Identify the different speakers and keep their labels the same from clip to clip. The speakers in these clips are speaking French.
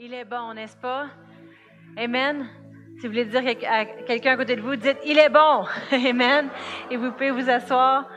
Speaker 1: Il est bon, n'est-ce pas? Amen. Si vous voulez dire à quelqu'un à côté de vous, dites Il est bon. Amen. Et vous pouvez vous asseoir.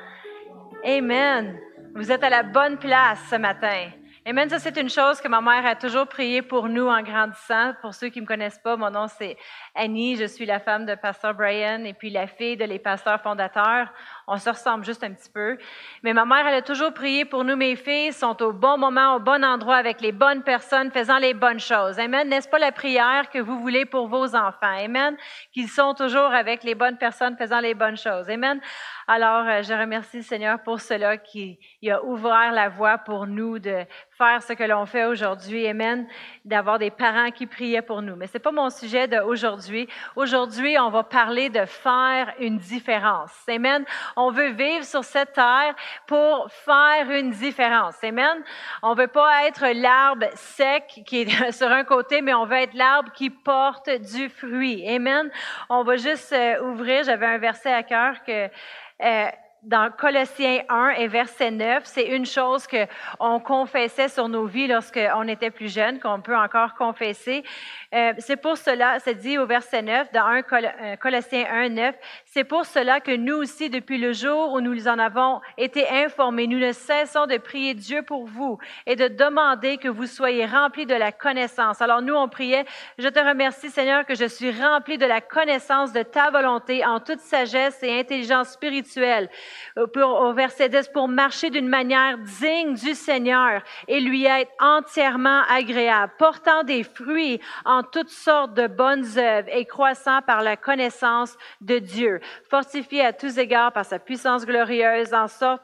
Speaker 1: Amen. Vous êtes à la bonne place ce matin. Amen. Ça, c'est une chose que ma mère a toujours prié pour nous en grandissant. Pour ceux qui ne me connaissent pas, mon nom, c'est Annie. Je suis la femme de Pasteur Brian et puis la fille de les pasteurs fondateurs. On se ressemble juste un petit peu. Mais ma mère, elle a toujours prié pour nous. Mes filles sont au bon moment, au bon endroit, avec les bonnes personnes, faisant les bonnes choses. Amen. N'est-ce pas la prière que vous voulez pour vos enfants? Amen. Qu'ils sont toujours avec les bonnes personnes, faisant les bonnes choses. Amen. Alors, euh, je remercie le Seigneur pour cela qui a ouvert la voie pour nous de faire ce que l'on fait aujourd'hui. Amen. D'avoir des parents qui priaient pour nous. Mais c'est pas mon sujet d'aujourd'hui. Aujourd'hui, on va parler de faire une différence. Amen. On veut vivre sur cette terre pour faire une différence. Amen. On veut pas être l'arbre sec qui est sur un côté, mais on veut être l'arbre qui porte du fruit. Amen. On va juste euh, ouvrir. J'avais un verset à cœur que euh, dans Colossiens 1 et verset 9, c'est une chose que on confessait sur nos vies lorsqu'on était plus jeune, qu'on peut encore confesser. Euh, c'est pour cela, c'est dit au verset 9, dans 1 euh, Colossiens 1, 9, c'est pour cela que nous aussi, depuis le jour où nous en avons été informés, nous ne cessons de prier Dieu pour vous et de demander que vous soyez remplis de la connaissance. Alors nous, on priait, je te remercie Seigneur que je suis rempli de la connaissance de ta volonté en toute sagesse et intelligence spirituelle. Euh, au verset 10, pour marcher d'une manière digne du Seigneur et lui être entièrement agréable, portant des fruits en toutes sortes de bonnes œuvres et croissant par la connaissance de Dieu, fortifié à tous égards par sa puissance glorieuse, en sorte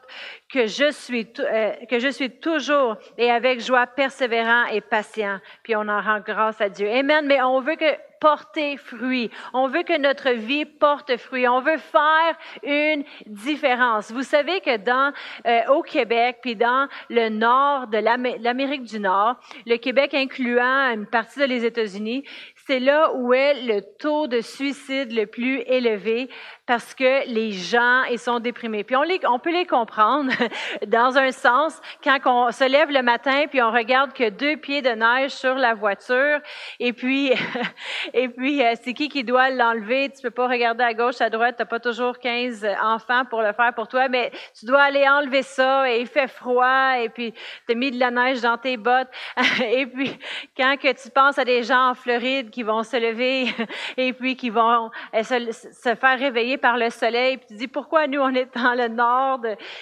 Speaker 1: que je suis, euh, que je suis toujours et avec joie persévérant et patient. Puis on en rend grâce à Dieu. Amen. Mais on veut que porter fruit. On veut que notre vie porte fruit. On veut faire une différence. Vous savez que dans euh, au Québec puis dans le nord de l'Amérique du Nord, le Québec incluant une partie des États-Unis, c'est là où est le taux de suicide le plus élevé parce que les gens ils sont déprimés. Puis on, les, on peut les comprendre dans un sens quand on se lève le matin puis on regarde que deux pieds de neige sur la voiture et puis et puis euh, c'est qui qui doit l'enlever? Tu peux pas regarder à gauche à droite, t'as pas toujours 15 enfants pour le faire pour toi, mais tu dois aller enlever ça et il fait froid et puis tu as mis de la neige dans tes bottes et puis quand que tu penses à des gens en Floride qui vont se lever et puis qui vont euh, se, se faire réveiller par le soleil, puis tu dis pourquoi nous on est dans le nord,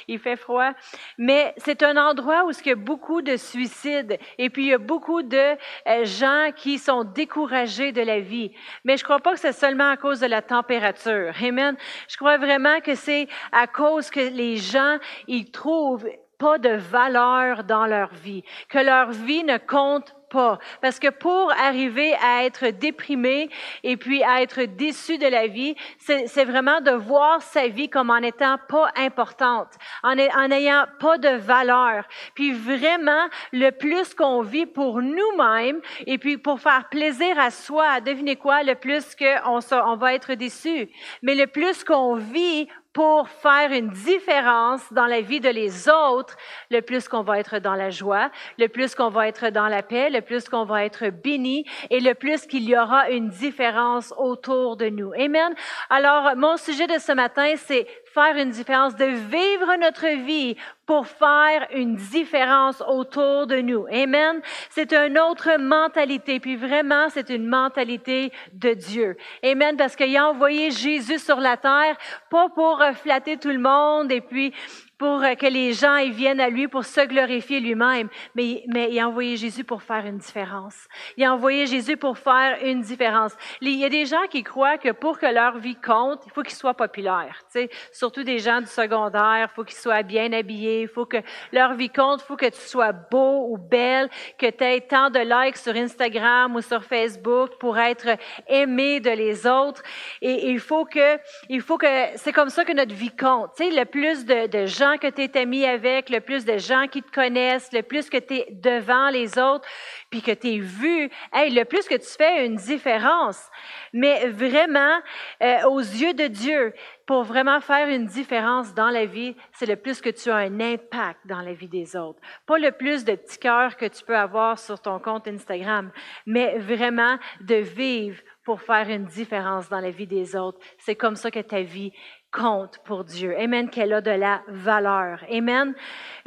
Speaker 1: il fait froid? Mais c'est un endroit où il y a beaucoup de suicides et puis il y a beaucoup de euh, gens qui sont découragés de la vie. Mais je crois pas que c'est seulement à cause de la température. Amen. Je crois vraiment que c'est à cause que les gens ils trouvent pas de valeur dans leur vie, que leur vie ne compte pas. Parce que pour arriver à être déprimé et puis à être déçu de la vie, c'est vraiment de voir sa vie comme en étant pas importante, en n'ayant pas de valeur. Puis vraiment, le plus qu'on vit pour nous-mêmes et puis pour faire plaisir à soi, devinez quoi, le plus qu'on on va être déçu. Mais le plus qu'on vit pour faire une différence dans la vie de les autres, le plus qu'on va être dans la joie, le plus qu'on va être dans la paix, le plus qu'on va être béni et le plus qu'il y aura une différence autour de nous. Amen. Alors, mon sujet de ce matin, c'est faire une différence, de vivre notre vie pour faire une différence autour de nous. Amen. C'est une autre mentalité, puis vraiment, c'est une mentalité de Dieu. Amen, parce qu'il a envoyé Jésus sur la terre, pas pour flatter tout le monde et puis pour euh, que les gens ils viennent à lui pour se glorifier lui-même, mais, mais il a envoyé Jésus pour faire une différence. Il a envoyé Jésus pour faire une différence. Il y a des gens qui croient que pour que leur vie compte, il faut qu'ils soient populaires. Tu sais, surtout des gens du secondaire, il faut qu'ils soient bien habillés, il faut que leur vie compte, il faut que tu sois beau ou belle, que tu aies tant de likes sur Instagram ou sur Facebook pour être aimé de les autres. Et, il faut que, il faut que, c'est comme ça que notre vie compte. Tu sais, le plus de, de gens que tu es ami avec, le plus de gens qui te connaissent, le plus que tu es devant les autres. puis que tu es vu, hey, le plus que tu fais une différence. Mais vraiment, euh, aux yeux de Dieu, pour vraiment faire une différence dans la vie, c'est le plus que tu as un impact dans la vie des autres. Pas le plus de petits cœurs que tu peux avoir sur ton compte Instagram, mais vraiment de vivre pour faire une différence dans la vie des autres. C'est comme ça que ta vie compte pour Dieu. Amen, qu'elle a de la valeur. Amen.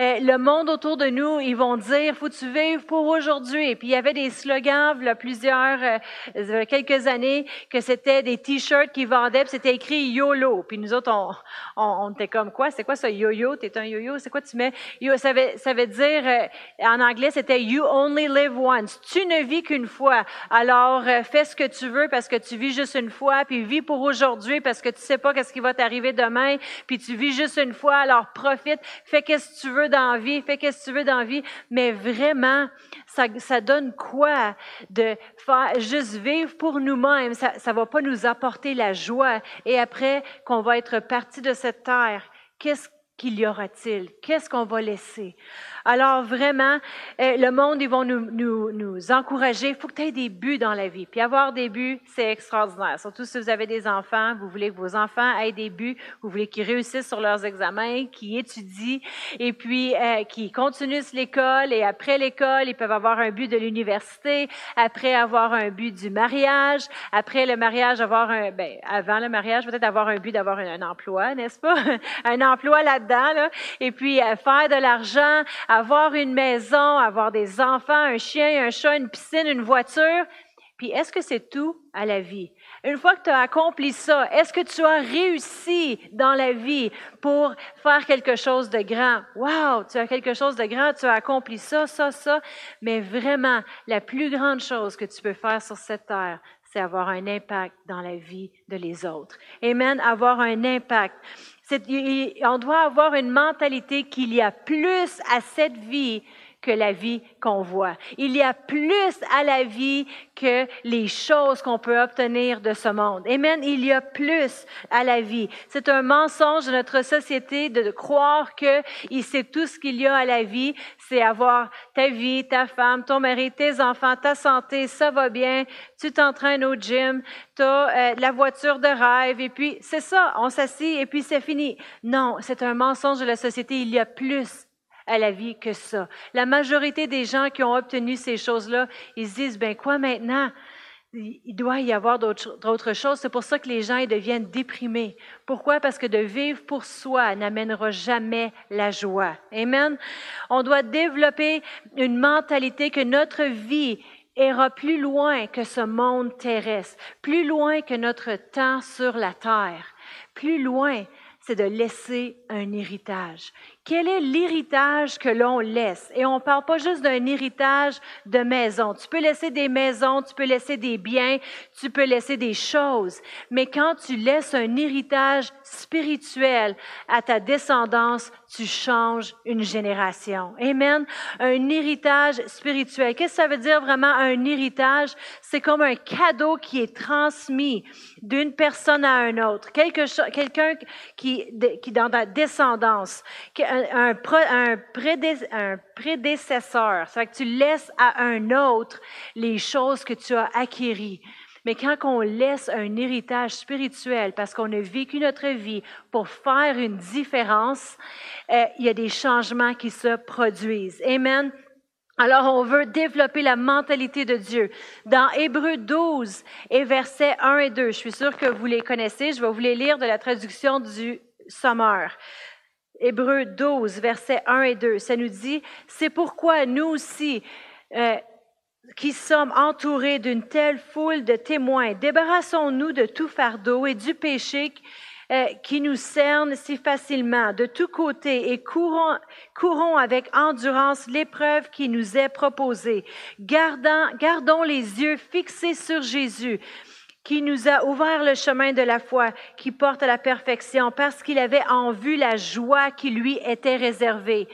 Speaker 1: Euh, le monde autour de nous, ils vont dire, faut tu vivre pour aujourd'hui. Et puis il y avait des slogans, il y a plusieurs, euh, quelques années, que c'était des t-shirts qui vendaient, puis c'était écrit YOLO. Puis nous autres, on, on, on était comme quoi? C'est quoi ça, yo-yo? T'es un yo-yo? C'est quoi tu mets? Yo, ça, veut, ça veut dire, euh, en anglais, c'était You only live once. Tu ne vis qu'une fois. Alors, euh, fais ce que tu veux parce que tu vis juste une fois, puis vis pour aujourd'hui parce que tu sais pas qu'est-ce qui va t'arriver demain, puis tu vis juste une fois, alors profite, fais qu'est-ce que tu veux dans vie, fais qu'est-ce que tu veux dans vie, mais vraiment, ça, ça donne quoi de faire juste vivre pour nous-mêmes? Ça ne va pas nous apporter la joie. Et après qu'on va être parti de cette terre, qu'est-ce qu'il y aura-t-il? Qu'est-ce qu'on va laisser? Alors vraiment, euh, le monde, ils vont nous, nous, nous encourager. Il faut que tu aies des buts dans la vie. Puis avoir des buts, c'est extraordinaire. Surtout si vous avez des enfants, vous voulez que vos enfants aient des buts, vous voulez qu'ils réussissent sur leurs examens, qu'ils étudient et puis euh, qu'ils continuent l'école. Et après l'école, ils peuvent avoir un but de l'université, après avoir un but du mariage, après le mariage, avoir un, ben, avant le mariage, peut-être avoir un but d'avoir un, emploi, n'est-ce pas? un emploi là-dedans, là. Et puis euh, faire de l'argent, une maison, avoir des enfants, un chien, un chat, une piscine, une voiture. Puis est-ce que c'est tout à la vie? Une fois que tu as accompli ça, est-ce que tu as réussi dans la vie pour faire quelque chose de grand? Wow, tu as quelque chose de grand, tu as accompli ça, ça, ça. Mais vraiment, la plus grande chose que tu peux faire sur cette terre, c'est avoir un impact dans la vie de les autres. Amen, avoir un impact on doit avoir une mentalité qu'il y a plus à cette vie la vie qu'on voit. Il y a plus à la vie que les choses qu'on peut obtenir de ce monde. Amen. Il y a plus à la vie. C'est un mensonge de notre société de croire que c'est tout ce qu'il y a à la vie, c'est avoir ta vie, ta femme, ton mari, tes enfants, ta santé, ça va bien, tu t'entraînes au gym, tu euh, la voiture de rêve, et puis c'est ça, on s'assit et puis c'est fini. Non, c'est un mensonge de la société. Il y a plus à la vie que ça. La majorité des gens qui ont obtenu ces choses-là, ils se disent, ben quoi maintenant? Il doit y avoir d'autres choses. C'est pour ça que les gens deviennent déprimés. Pourquoi? Parce que de vivre pour soi n'amènera jamais la joie. Amen? On doit développer une mentalité que notre vie ira plus loin que ce monde terrestre, plus loin que notre temps sur la terre, plus loin, c'est de laisser un héritage. Quel est l'héritage que l'on laisse? Et on ne parle pas juste d'un héritage de maison. Tu peux laisser des maisons, tu peux laisser des biens, tu peux laisser des choses. Mais quand tu laisses un héritage spirituel à ta descendance, tu changes une génération. Amen. Un héritage spirituel. Qu'est-ce que ça veut dire vraiment un héritage? C'est comme un cadeau qui est transmis d'une personne à un autre. Quelqu'un qui, qui dans ta descendance, un, prédécesseur. C'est que tu laisses à un autre les choses que tu as acquéries. Mais quand on laisse un héritage spirituel, parce qu'on a vécu notre vie pour faire une différence, euh, il y a des changements qui se produisent. Amen. Alors, on veut développer la mentalité de Dieu. Dans Hébreu 12 et versets 1 et 2, je suis sûre que vous les connaissez, je vais vous les lire de la traduction du Sommeur. Hébreu 12, versets 1 et 2, ça nous dit, c'est pourquoi nous aussi, euh, qui sommes entourés d'une telle foule de témoins, débarrassons-nous de tout fardeau et du péché euh, qui nous cerne si facilement. De tous côtés et courons, courons avec endurance l'épreuve qui nous est proposée. Gardons, gardons les yeux fixés sur Jésus qui nous a ouvert le chemin de la foi qui porte à la perfection parce qu'il avait en vue la joie qui lui était réservée.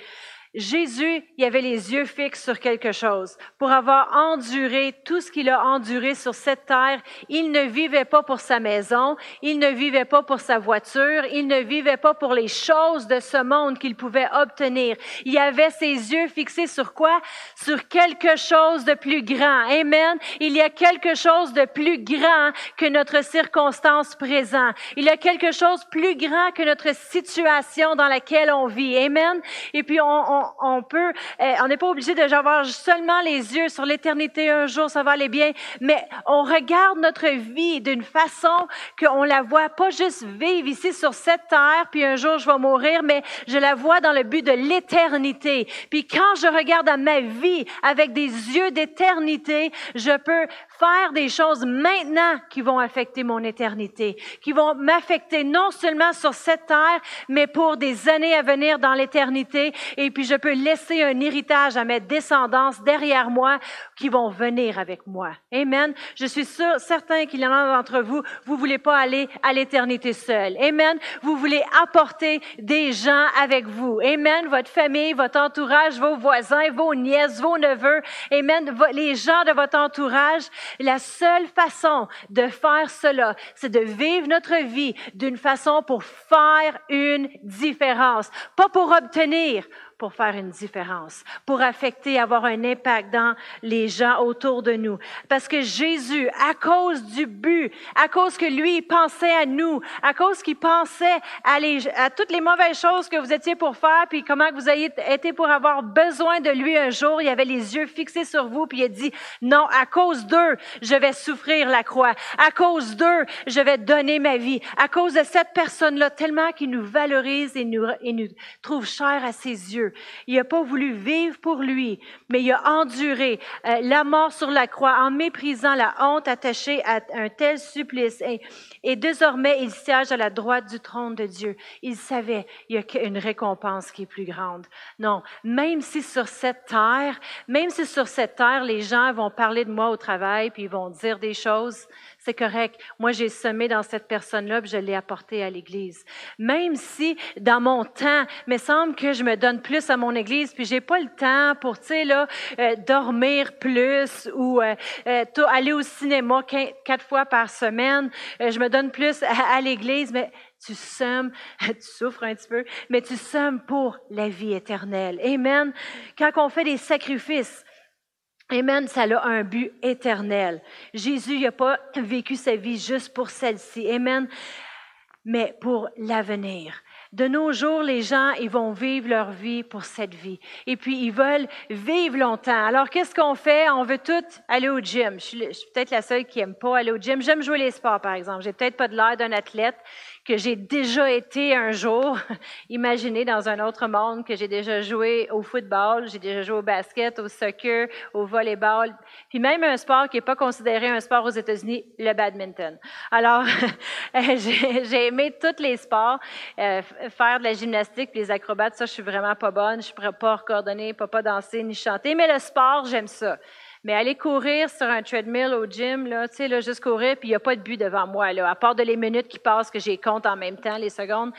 Speaker 1: Jésus, il avait les yeux fixes sur quelque chose. Pour avoir enduré tout ce qu'il a enduré sur cette terre, il ne vivait pas pour sa maison, il ne vivait pas pour sa voiture, il ne vivait pas pour les choses de ce monde qu'il pouvait obtenir. Il avait ses yeux fixés sur quoi? Sur quelque chose de plus grand. Amen. Il y a quelque chose de plus grand que notre circonstance présente. Il y a quelque chose plus grand que notre situation dans laquelle on vit. Amen. Et puis on, on on, peut, euh, on n'est pas obligé de avoir seulement les yeux sur l'éternité. Un jour, ça va aller bien, mais on regarde notre vie d'une façon qu'on la voit pas juste vivre ici sur cette terre, puis un jour je vais mourir, mais je la vois dans le but de l'éternité. Puis quand je regarde à ma vie avec des yeux d'éternité, je peux faire des choses maintenant qui vont affecter mon éternité, qui vont m'affecter non seulement sur cette terre, mais pour des années à venir dans l'éternité. Et puis je peux laisser un héritage à mes descendants derrière moi qui vont venir avec moi. Amen. Je suis sûr, certain qu'il y en a d'entre vous, vous voulez pas aller à l'éternité seul. Amen. Vous voulez apporter des gens avec vous. Amen. Votre famille, votre entourage, vos voisins, vos nièces, vos neveux. Amen. Les gens de votre entourage. La seule façon de faire cela, c'est de vivre notre vie d'une façon pour faire une différence. Pas pour obtenir, pour faire une différence, pour affecter, avoir un impact dans les gens autour de nous. Parce que Jésus, à cause du but, à cause que lui pensait à nous, à cause qu'il pensait à, toutes les mauvaises choses que vous étiez pour faire, puis comment vous avez été pour avoir besoin de lui un jour, il avait les yeux fixés sur vous, puis il a dit, non, à cause d'eux, je vais souffrir la croix. À cause d'eux, je vais donner ma vie. À cause de cette personne-là, tellement qu'il nous valorise et nous, et nous trouve cher à ses yeux il n'a pas voulu vivre pour lui, mais il a enduré euh, la mort sur la croix en méprisant la honte attachée à un tel supplice. Et, et désormais, il siège à la droite du trône de Dieu. Il savait, il y a une récompense qui est plus grande. Non, même si sur cette terre, même si sur cette terre, les gens vont parler de moi au travail, puis ils vont dire des choses, c'est correct. Moi, j'ai semé dans cette personne-là, puis je l'ai apporté à l'Église. Même si, dans mon temps, il me semble que je me donne plus à mon Église, puis j'ai pas le temps pour, tu sais, là, euh, dormir plus ou euh, euh, aller au cinéma quatre fois par semaine. je me donne plus à, l'Église, mais tu sommes, tu souffres un petit peu, mais tu sommes pour la vie éternelle. Amen. Quand on fait des sacrifices, Amen, ça a un but éternel. Jésus n'a pas vécu sa vie juste pour celle-ci. Amen. Mais pour l'avenir. De nos jours, les gens, ils vont vivre leur vie pour cette vie. Et puis, ils veulent vivre longtemps. Alors, qu'est-ce qu'on fait? On veut tous aller au gym. Je suis, peut-être la seule qui aime pas aller au gym. J'aime jouer les sports, par exemple. J'ai peut-être pas de l'air d'un athlète, que j'ai déjà été un jour. Imaginez dans un autre monde que j'ai déjà joué au football, j'ai déjà joué au basket, au soccer, au volleyball, puis même un sport qui n'est pas considéré un sport aux États-Unis, le badminton. Alors, j'ai aimé tous les sports, euh, faire de la gymnastique, puis les acrobates, ça, je suis vraiment pas bonne, je ne pourrais pas coordonner, pas, pas danser ni chanter, mais le sport, j'aime ça. Mais aller courir sur un treadmill au gym, là, tu sais, là, juste courir, puis il n'y a pas de but devant moi, là, à part de les minutes qui passent que j'ai compte en même temps, les secondes.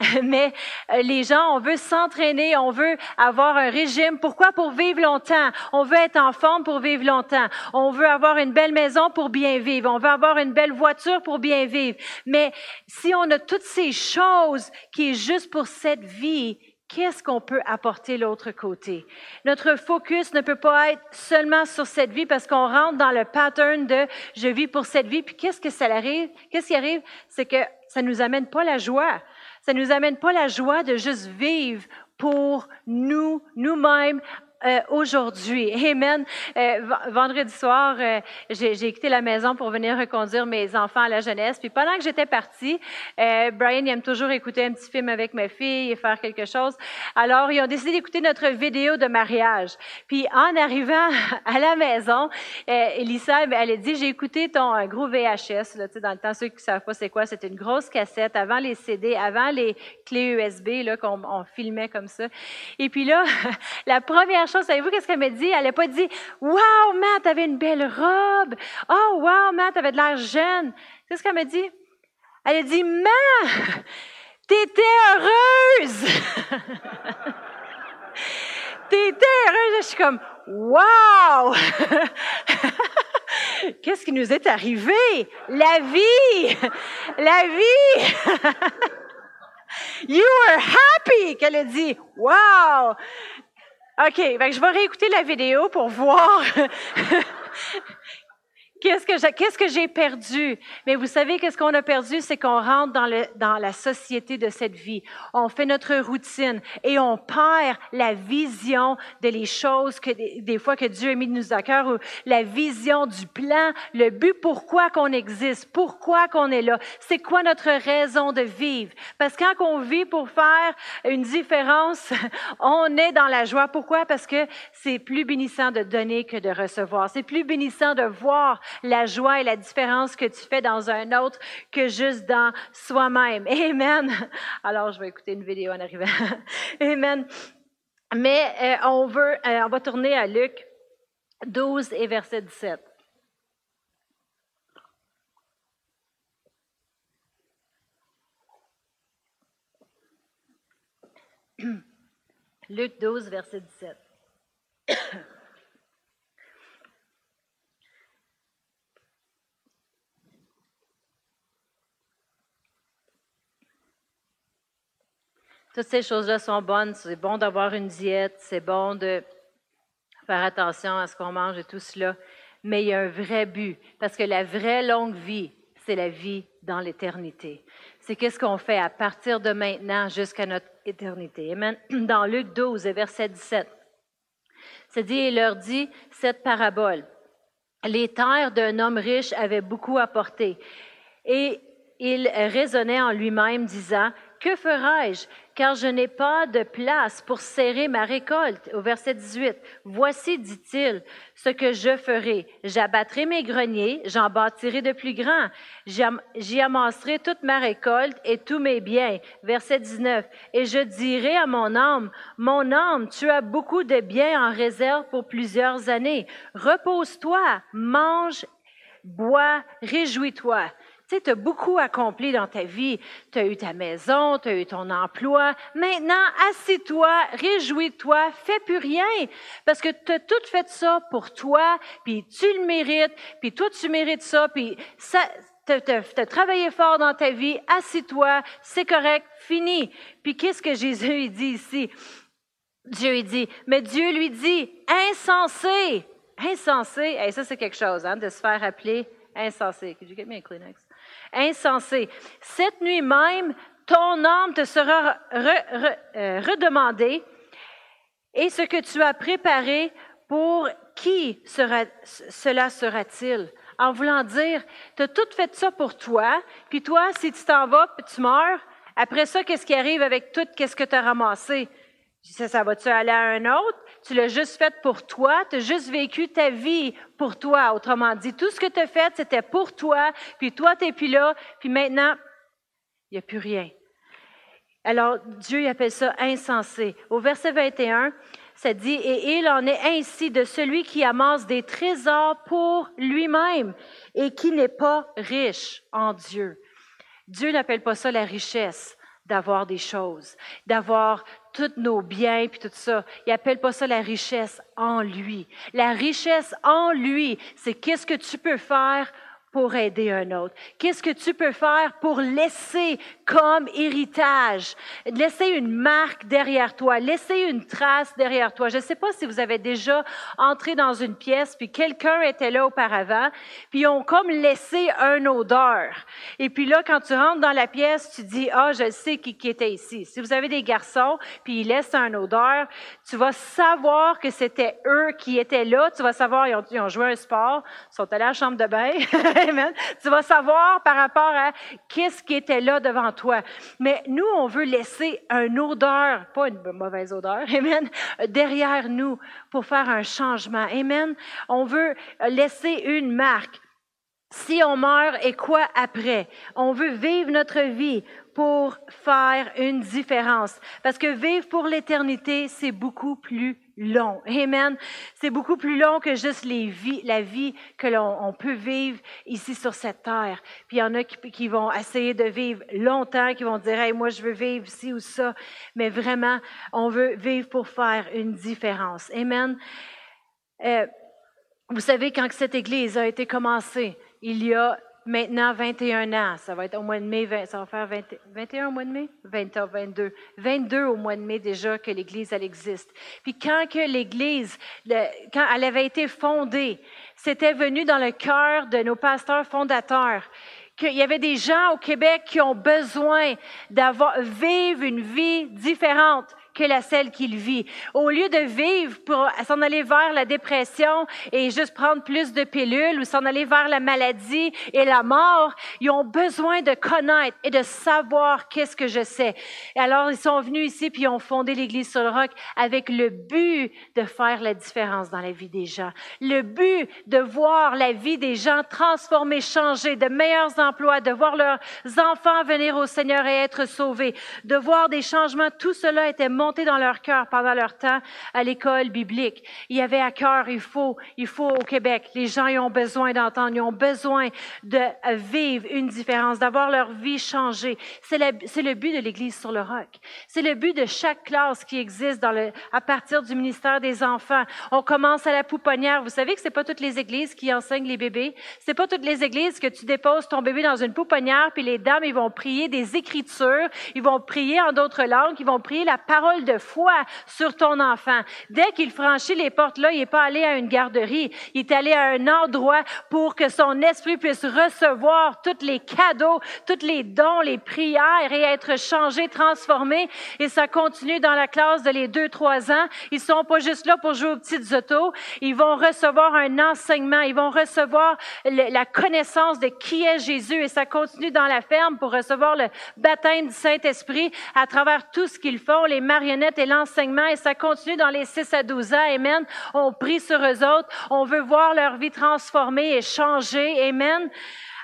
Speaker 1: Mais euh, les gens, on veut s'entraîner, on veut avoir un régime. Pourquoi? Pour vivre longtemps. On veut être en forme pour vivre longtemps. On veut avoir une belle maison pour bien vivre. On veut avoir une belle voiture pour bien vivre. Mais si on a toutes ces choses qui est juste pour cette vie, qu'est-ce qu'on peut apporter l'autre côté? Notre focus ne peut pas être seulement sur cette vie parce qu'on rentre dans le pattern de je vis pour cette vie, puis qu'est-ce que ça arrive? Qu'est-ce qui arrive? C'est que ça nous amène pas la joie. Ça nous amène pas la joie de juste vivre pour nous, nous-mêmes, euh, aujourd'hui. Amen. Euh, vendredi soir, euh, j'ai quitté la maison pour venir reconduire mes enfants à la jeunesse. Puis pendant que j'étais partie, Brian il aime toujours écouter un petit film avec mes filles et faire quelque chose. Alors, ils ont décidé d'écouter notre vidéo de mariage. Puis en arrivant à la maison, Elissa, elle a dit, j'ai écouté ton gros VHS. Là, dans le temps, ceux qui ne savent pas c'est quoi, c'était une grosse cassette avant les CD, avant les clés USB qu'on filmait comme ça. Et puis là, la première savez-vous qu'est-ce qu'elle m'a dit? Elle n'a pas dit Wow, Matt, t'avais une belle robe. Oh, wow, Matt, t'avais de l'air jeune. C'est ce qu'elle m'a dit? Elle a dit Matt, t'étais heureuse. T'étais heureuse. Je suis comme, wow! Qu'est-ce qui nous est arrivé? La vie! La vie! you were happy! Qu'elle a dit, wow! OK, je vais réécouter la vidéo pour voir Qu'est-ce que j'ai, qu'est-ce que j'ai perdu? Mais vous savez, qu'est-ce qu'on a perdu? C'est qu'on rentre dans, le, dans la société de cette vie. On fait notre routine et on perd la vision de les choses que des, fois que Dieu a mis de nous à cœur, ou la vision du plan, le but pourquoi qu'on existe, pourquoi qu'on est là. C'est quoi notre raison de vivre? Parce que quand on vit pour faire une différence, on est dans la joie. Pourquoi? Parce que c'est plus bénissant de donner que de recevoir. C'est plus bénissant de voir la joie et la différence que tu fais dans un autre que juste dans soi-même. Amen. Alors, je vais écouter une vidéo en arrivant. Amen. Mais euh, on veut, euh, on va tourner à Luc 12 et verset 17. Luc 12, verset 17. Toutes ces choses-là sont bonnes. C'est bon d'avoir une diète, c'est bon de faire attention à ce qu'on mange et tout cela. Mais il y a un vrai but, parce que la vraie longue vie, c'est la vie dans l'éternité. C'est qu'est-ce qu'on fait à partir de maintenant jusqu'à notre éternité. Amen. Dans Luc 12, verset 17, c'est dit, il leur dit cette parabole. Les terres d'un homme riche avaient beaucoup apporté. Et il raisonnait en lui-même, disant, que ferai-je car je n'ai pas de place pour serrer ma récolte? Au verset 18, Voici, dit-il, ce que je ferai. J'abattrai mes greniers, j'en bâtirai de plus grands. J'y amasserai toute ma récolte et tous mes biens. Verset 19, Et je dirai à mon âme, Mon âme, tu as beaucoup de biens en réserve pour plusieurs années. Repose-toi, mange, bois, réjouis-toi tu as beaucoup accompli dans ta vie. Tu eu ta maison, tu as eu ton emploi. Maintenant, assis-toi, réjouis-toi, fais plus rien. Parce que tu as tout fait ça pour toi, puis tu le mérites, puis toi, tu mérites ça, puis ça, tu as, travaillé fort dans ta vie, assis-toi, c'est correct, fini. Puis qu'est-ce que Jésus dit ici? Dieu il dit, mais Dieu lui dit, insensé, insensé, et ça c'est quelque chose, hein, de se faire appeler insensé. Could you get me a Kleenex? Insensé. Cette nuit même, ton âme te sera euh, redemandée et ce que tu as préparé, pour qui cela sera-t-il? En voulant dire, tu as tout fait ça pour toi, puis toi, si tu t'en vas, puis tu meurs, après ça, qu'est-ce qui arrive avec tout, qu'est-ce que tu as ramassé? Ça, ça va-tu aller à un autre? Tu l'as juste fait pour toi, tu as juste vécu ta vie pour toi. Autrement dit, tout ce que tu as fait, c'était pour toi, puis toi, tu n'es plus là, puis maintenant, il n'y a plus rien. Alors, Dieu appelle ça insensé. Au verset 21, ça dit, et il en est ainsi de celui qui amasse des trésors pour lui-même et qui n'est pas riche en Dieu. Dieu n'appelle pas ça la richesse d'avoir des choses, d'avoir tous nos biens puis tout ça. Il appelle pas ça la richesse en lui. La richesse en lui, c'est qu'est-ce que tu peux faire pour aider un autre? Qu'est-ce que tu peux faire pour laisser comme héritage, laisser une marque derrière toi, laisser une trace derrière toi? Je ne sais pas si vous avez déjà entré dans une pièce, puis quelqu'un était là auparavant, puis ils ont comme laissé un odeur. Et puis là, quand tu rentres dans la pièce, tu dis, ah, je sais qui, qui était ici. Si vous avez des garçons, puis ils laissent un odeur, tu vas savoir que c'était eux qui étaient là. Tu vas savoir, ils ont, ils ont joué un sport, ils sont allés à la chambre de bain. Tu vas savoir par rapport à qu'est-ce qui était là devant toi. Mais nous, on veut laisser une odeur, pas une mauvaise odeur, amen, derrière nous pour faire un changement. Amen. On veut laisser une marque. Si on meurt, et quoi après? On veut vivre notre vie pour faire une différence. Parce que vivre pour l'éternité, c'est beaucoup plus long. Amen. C'est beaucoup plus long que juste la vie que l'on peut vivre ici sur cette terre. Puis il y en a qui, vont essayer de vivre longtemps, qui vont dire, hey, moi je veux vivre ci ou ça. Mais vraiment, on veut vivre pour faire une différence. Amen. Euh, vous savez, quand cette Église a été commencée, il y a maintenant 21 ans. Ça va être au mois de mai, ça va faire 21 au mois de mai? 20, 22. 22 au mois de mai déjà que l'Église, elle existe. Puis quand que l'Église, quand elle avait été fondée, c'était venu dans le cœur de nos pasteurs fondateurs qu'il y avait des gens au Québec qui ont besoin d'avoir, vivre une vie différente que la celle qu'il vit. Au lieu de vivre pour s'en aller vers la dépression et juste prendre plus de pilules ou s'en aller vers la maladie et la mort, ils ont besoin de connaître et de savoir qu'est-ce que je sais. Et alors, ils sont venus ici puis ils ont fondé l'Église sur le roc avec le but de faire la différence dans la vie des gens. Le but de voir la vie des gens transformée, changer, de meilleurs emplois, de voir leurs enfants venir au Seigneur et être sauvés, de voir des changements. Tout cela était monté dans leur cœur pendant leur temps à l'école biblique. Il y avait à cœur, il faut, il faut au Québec, les gens y ont besoin d'entendre, ils ont besoin de vivre une différence, d'avoir leur vie changée. C'est le but de l'Église sur le roc. C'est le but de chaque classe qui existe dans le, à partir du ministère des enfants. On commence à la pouponnière. Vous savez que c'est pas toutes les églises qui enseignent les bébés. C'est pas toutes les églises que tu déposes ton bébé dans une pouponnière puis les dames ils vont prier des écritures, ils vont prier en d'autres langues, ils vont prier la parole de foi sur ton enfant. Dès qu'il franchit les portes là, il n'est pas allé à une garderie, il est allé à un endroit pour que son esprit puisse recevoir tous les cadeaux, tous les dons, les prières et être changé, transformé. Et ça continue dans la classe de les deux, trois ans. Ils sont pas juste là pour jouer aux petites autos. Ils vont recevoir un enseignement. Ils vont recevoir la connaissance de qui est Jésus et ça continue dans la ferme pour recevoir le baptême du Saint-Esprit à travers tout ce qu'ils font, les et l'enseignement et ça continue dans les 6 à 12 ans. Amen. On prie sur eux autres. On veut voir leur vie transformée et changer. Amen.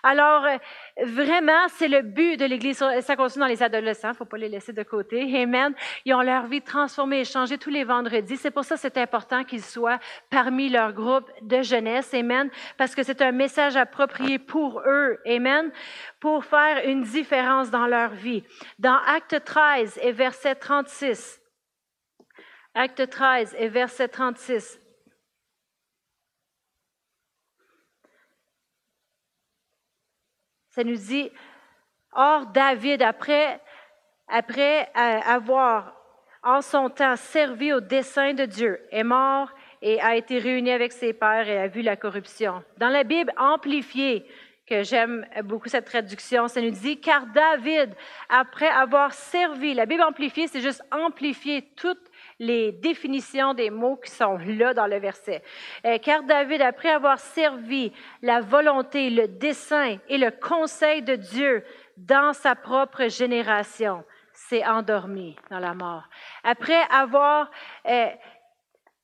Speaker 1: Alors, euh, vraiment, c'est le but de l'Église. Ça continue dans les adolescents, faut pas les laisser de côté. Amen. Ils ont leur vie transformée et changée tous les vendredis. C'est pour ça que c'est important qu'ils soient parmi leur groupe de jeunesse. Amen. Parce que c'est un message approprié pour eux. Amen. Pour faire une différence dans leur vie. Dans Acte 13 et verset 36. Acte 13 et verset 36. Ça nous dit, Or David, après, après euh, avoir en son temps servi au dessein de Dieu, est mort et a été réuni avec ses pères et a vu la corruption. Dans la Bible amplifiée, que j'aime beaucoup cette traduction, ça nous dit, car David, après avoir servi, la Bible amplifiée, c'est juste amplifier toute les définitions des mots qui sont là dans le verset. Euh, car David, après avoir servi la volonté, le dessein et le conseil de Dieu dans sa propre génération, s'est endormi dans la mort. Après avoir euh,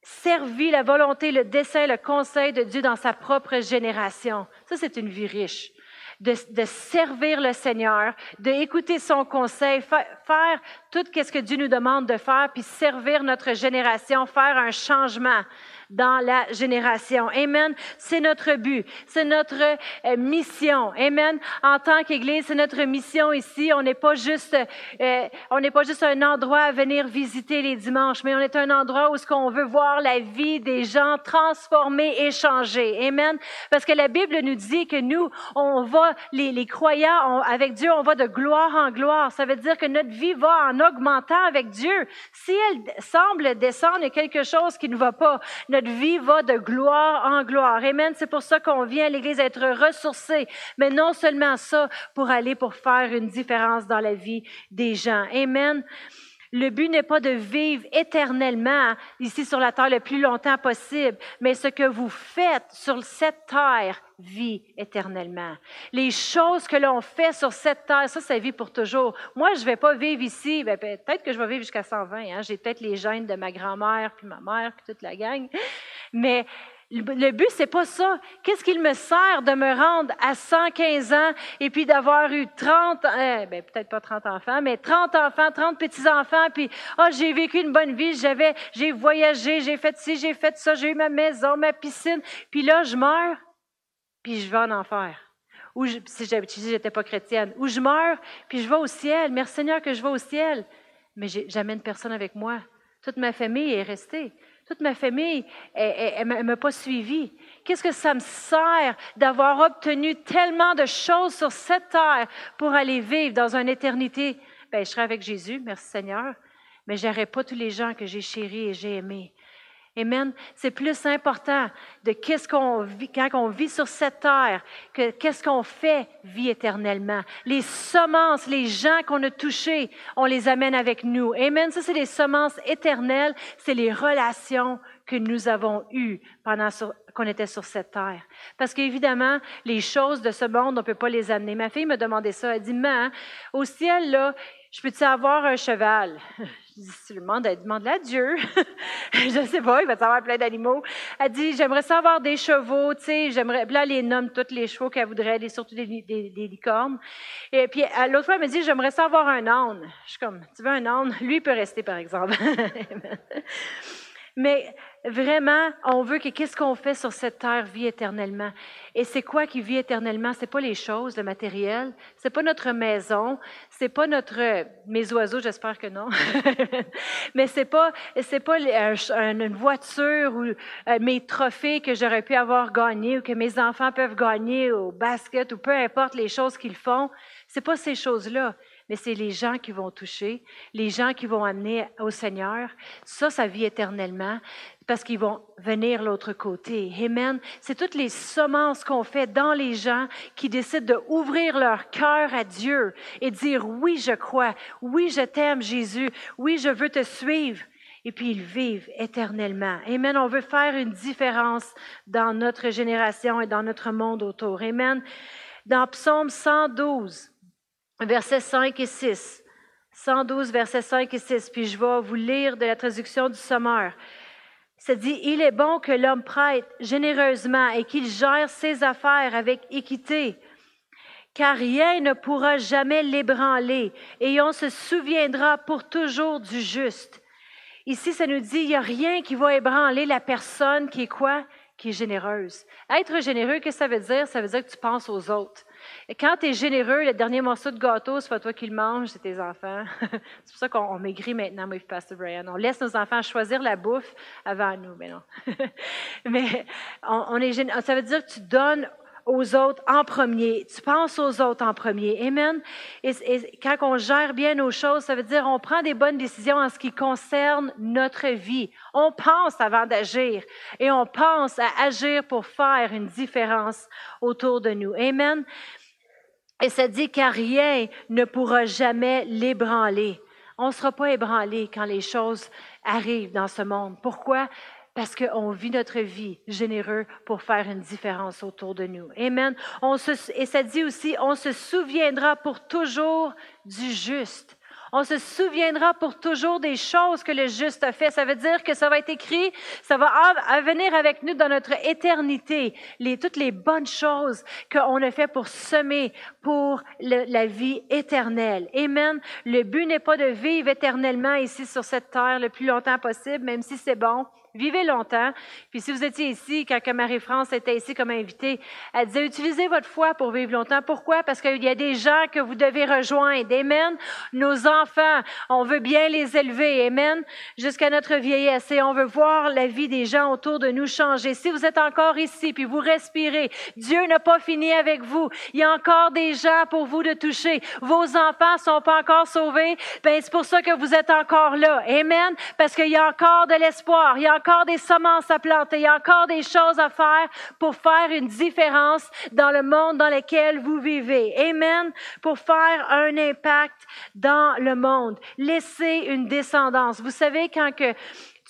Speaker 1: servi la volonté, le dessein, le conseil de Dieu dans sa propre génération, ça c'est une vie riche de, servir le Seigneur, d'écouter son conseil, faire tout ce que Dieu nous demande de faire, puis servir notre génération, faire un changement dans la génération. Amen. C'est notre but, c'est notre euh, mission. Amen. En tant qu'Église, c'est notre mission ici. On n'est pas juste, euh, on n'est pas juste un endroit à venir visiter les dimanches, mais on est un endroit où ce qu'on veut voir la vie des gens transformée et changée. Amen. Parce que la Bible nous dit que nous, on va, les, croyants, avec Dieu, on va de gloire en gloire. Ça veut dire que notre vie va en augmentant avec Dieu. Si elle semble descendre, il y a quelque chose qui ne va pas. Notre vie va de gloire en gloire. Amen. C'est pour ça qu'on vient à l'Église être ressourcé. Mais non seulement ça, pour aller pour faire une différence dans la vie des gens. Amen. Le but n'est pas de vivre éternellement ici sur la terre le plus longtemps possible, mais ce que vous faites sur cette terre vit éternellement. Les choses que l'on fait sur cette terre, ça, ça vit pour toujours. Moi, je ne vais pas vivre ici. Ben, peut-être que je vais vivre jusqu'à 120. Hein. J'ai peut-être les gènes de ma grand-mère, puis ma mère, puis toute la gang. Mais Le but, c'est pas ça. Qu'est-ce qu'il me sert de me rendre à 115 ans et puis d'avoir eu 30, eh, ben, peut-être pas 30 enfants, mais 30 enfants, 30 petits-enfants, puis oh, j'ai vécu une bonne vie, j'avais, j'ai voyagé, j'ai fait ci, j'ai fait ça, j'ai eu ma maison, ma piscine, puis là, je meurs, puis je vais en enfer. Ou si j'étais pas chrétienne, ou je meurs, puis je vais au ciel. Merci Seigneur que je vais au ciel. Mais j'amène personne avec moi. Toute ma famille est restée. Toute ma famille, elle ne m'a pas suivi. Qu'est-ce que ça me sert d'avoir obtenu tellement de choses sur cette terre pour aller vivre dans une éternité? Ben, je serai avec Jésus, merci Seigneur, mais je pas tous les gens que j'ai chéris et j'ai aimés. Amen. C'est plus important de qu'est-ce qu'on vit quand on vit sur cette terre que qu'est-ce qu'on fait vie éternellement. Les semences, les gens qu'on a touchés, on les amène avec nous. Amen. Ça, c'est les semences éternelles. C'est les relations que nous avons eues pendant qu'on était sur cette terre. Parce qu'évidemment, les choses de ce monde, on ne peut pas les amener. Ma fille me demandait ça. Elle dit, mais au ciel, là, je peux-tu avoir un cheval? Je dis, tu elle demande à Dieu. je sais pas, il va avoir plein d'animaux. Elle dit, j'aimerais savoir des chevaux, tu sais, j'aimerais, là, elle les nomme tous les chevaux qu'elle voudrait, surtout des, des, licornes. Et puis, l'autre fois, elle me dit, j'aimerais savoir un âne. Je suis comme, tu veux un âne? Lui, il peut rester, par exemple. Mais vraiment, on veut que qu'est-ce qu'on fait sur cette terre vit éternellement. Et c'est quoi qui vit éternellement? C'est pas les choses, le matériel, c'est pas notre maison, c'est pas notre mes oiseaux, j'espère que non. Mais c'est pas c'est pas une voiture ou euh, mes trophées que j'aurais pu avoir gagnés ou que mes enfants peuvent gagner au basket ou peu importe les choses qu'ils font. C'est pas ces choses-là mais c'est les gens qui vont toucher, les gens qui vont amener au Seigneur. Ça, ça vit éternellement parce qu'ils vont venir l'autre côté. Amen. C'est toutes les semences qu'on fait dans les gens qui décident d'ouvrir leur cœur à Dieu et dire oui, je crois, oui, je t'aime, Jésus, oui, je veux te suivre. Et puis ils vivent éternellement. Amen. On veut faire une différence dans notre génération et dans notre monde autour. Amen. Dans Psaume 112, versets 5 et 6. 112, versets 5 et 6. Puis je vais vous lire de la traduction du Sommeur. Ça dit, il est bon que l'homme prête généreusement et qu'il gère ses affaires avec équité, car rien ne pourra jamais l'ébranler et on se souviendra pour toujours du juste. Ici, ça nous dit, il n'y a rien qui va ébranler la personne qui est quoi? Qui est généreuse. Être généreux, qu'est-ce que ça veut dire? Ça veut dire que tu penses aux autres. Et quand tu es généreux, le dernier morceau de gâteau, c'est pas toi qui le manges, c'est tes enfants. c'est pour ça qu'on maigrit maintenant, et Pastor Brian. On laisse nos enfants choisir la bouffe avant nous, mais non. mais on, est, ça veut dire que tu donnes aux autres en premier. Tu penses aux autres en premier. Amen. Et, quand on gère bien nos choses, ça veut dire on prend des bonnes décisions en ce qui concerne notre vie. On pense avant d'agir et on pense à agir pour faire une différence autour de nous. Amen. Et ça dit qu'à rien ne pourra jamais l'ébranler. On ne sera pas ébranlé quand les choses arrivent dans ce monde. Pourquoi? Parce qu'on vit notre vie généreux pour faire une différence autour de nous. Amen. On se, et ça dit aussi, on se souviendra pour toujours du juste. On se souviendra pour toujours des choses que le juste a fait. Ça veut dire que ça va être écrit, ça va venir avec nous dans notre éternité, les, toutes les bonnes choses qu'on a fait pour semer pour la vie éternelle. Amen. Le but n'est pas de vivre éternellement ici sur cette terre le plus longtemps possible, même si c'est bon. Vivez longtemps. Puis si vous étiez ici, quand Marie-France était ici comme invitée, elle disait, utilisez votre foi pour vivre longtemps. Pourquoi? Parce qu'il y a des gens que vous devez rejoindre. Amen. Nos enfants, on veut bien les élever. Amen. Jusqu'à notre vieillesse. Et on veut voir la vie des gens autour de nous changer. Si vous êtes encore ici, puis vous respirez, Dieu n'a pas fini avec vous. Il y a encore des gens pour vous de toucher. Vos enfants sont pas encore sauvés. Ben, c'est pour ça que vous êtes encore là. Amen. Parce qu'il y a encore de l'espoir. Encore des semences à planter, il y a encore des choses à faire pour faire une différence dans le monde dans lequel vous vivez. Amen. Pour faire un impact dans le monde. Laisser une descendance. Vous savez, quand que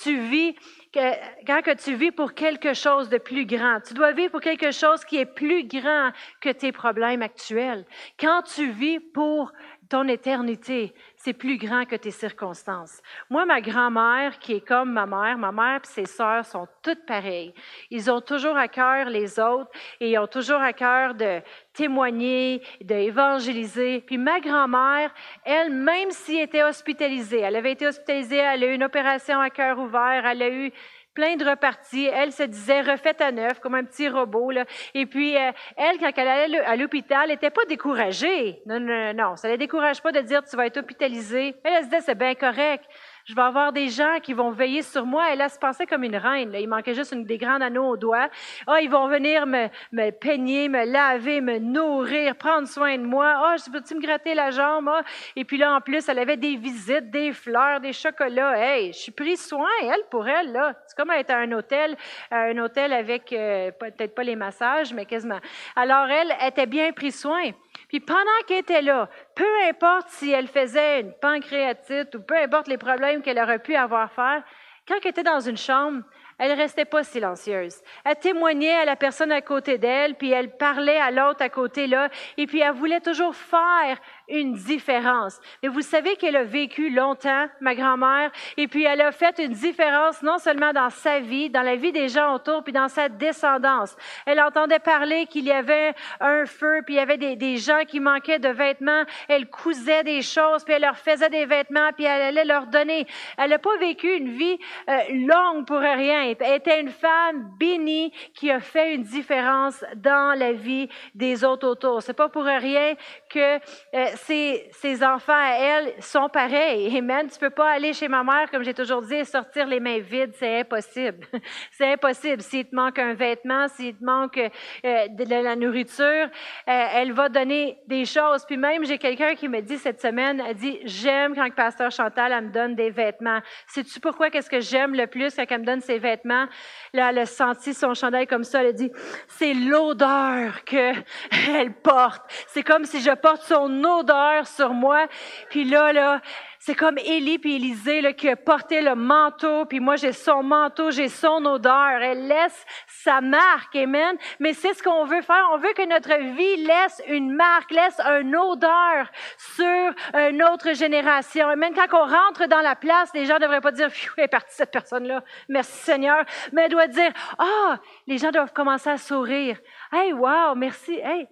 Speaker 1: tu vis quand que tu vis pour quelque chose de plus grand. Tu dois vivre pour quelque chose qui est plus grand que tes problèmes actuels. Quand tu vis pour ton éternité, c'est plus grand que tes circonstances. Moi, ma grand-mère, qui est comme ma mère, ma mère et ses sœurs sont toutes pareilles. Ils ont toujours à cœur les autres et ils ont toujours à cœur de témoigner, d'évangéliser. Puis ma grand-mère, elle, même si elle était hospitalisée, elle avait été hospitalisée, elle a eu une opération à cœur ouvert, elle a eu plein de reparties. Elle se disait refaite à neuf, comme un petit robot. Là. Et puis, euh, elle, quand elle allait à l'hôpital, n'était pas découragée. Non, non, non, ça ne la décourage pas de dire tu vas être hospitalisée. Elle, elle se disait c'est bien correct je vais avoir des gens qui vont veiller sur moi. Elle, se pensait comme une reine. Il manquait juste une, des grands anneaux au doigt. Ah, ils vont venir me, me peigner, me laver, me nourrir, prendre soin de moi. Ah, oh, peux-tu me gratter la jambe? Ah. Et puis là, en plus, elle avait des visites, des fleurs, des chocolats. Hey, je suis pris soin, elle, pour elle, là. C'est comme être à un hôtel, un hôtel avec, euh, peut-être pas les massages, mais quasiment. Alors, elle était bien pris soin. Puis pendant qu'elle était là, peu importe si elle faisait une pancréatite ou peu importe les problèmes qu'elle aurait pu avoir faire, quand elle était dans une chambre, elle restait pas silencieuse. Elle témoignait à la personne à côté d'elle, puis elle parlait à l'autre à côté là, et puis elle voulait toujours faire une différence. Mais vous savez qu'elle a vécu longtemps, ma grand-mère, et puis elle a fait une différence non seulement dans sa vie, dans la vie des gens autour, puis dans sa descendance. Elle entendait parler qu'il y avait un feu, puis il y avait des, gens qui manquaient de vêtements. Elle cousait des choses, puis elle leur faisait des vêtements, puis elle allait leur donner. Elle n'a pas vécu une vie euh, longue pour rien. Elle était une femme bénie qui a fait une différence dans la vie des autres autour. C'est pas pour rien que euh, ses, enfants à elle sont pareils. Amen. Tu peux pas aller chez ma mère, comme j'ai toujours dit, et sortir les mains vides. C'est impossible. C'est impossible. S'il te manque un vêtement, s'il te manque euh, de la nourriture, euh, elle va donner des choses. Puis même, j'ai quelqu'un qui me dit cette semaine, elle dit, j'aime quand le pasteur Chantal, elle me donne des vêtements. Sais-tu pourquoi qu'est-ce que j'aime le plus quand elle me donne ses vêtements? Là, elle a senti son chandail comme ça. Elle a dit, c'est l'odeur qu'elle porte. C'est comme si je porte son odeur sur moi. Puis là, là, c'est comme Élie puis Élisée là, qui a porté le manteau, puis moi j'ai son manteau, j'ai son odeur. Elle laisse sa marque, amen. Mais c'est ce qu'on veut faire. On veut que notre vie laisse une marque, laisse une odeur sur une autre génération. Amen. Quand on rentre dans la place, les gens ne devraient pas dire, elle est partie cette personne-là, merci Seigneur. Mais elle doit dire, ah, les gens doivent commencer à sourire. Hey, wow, merci. Hey,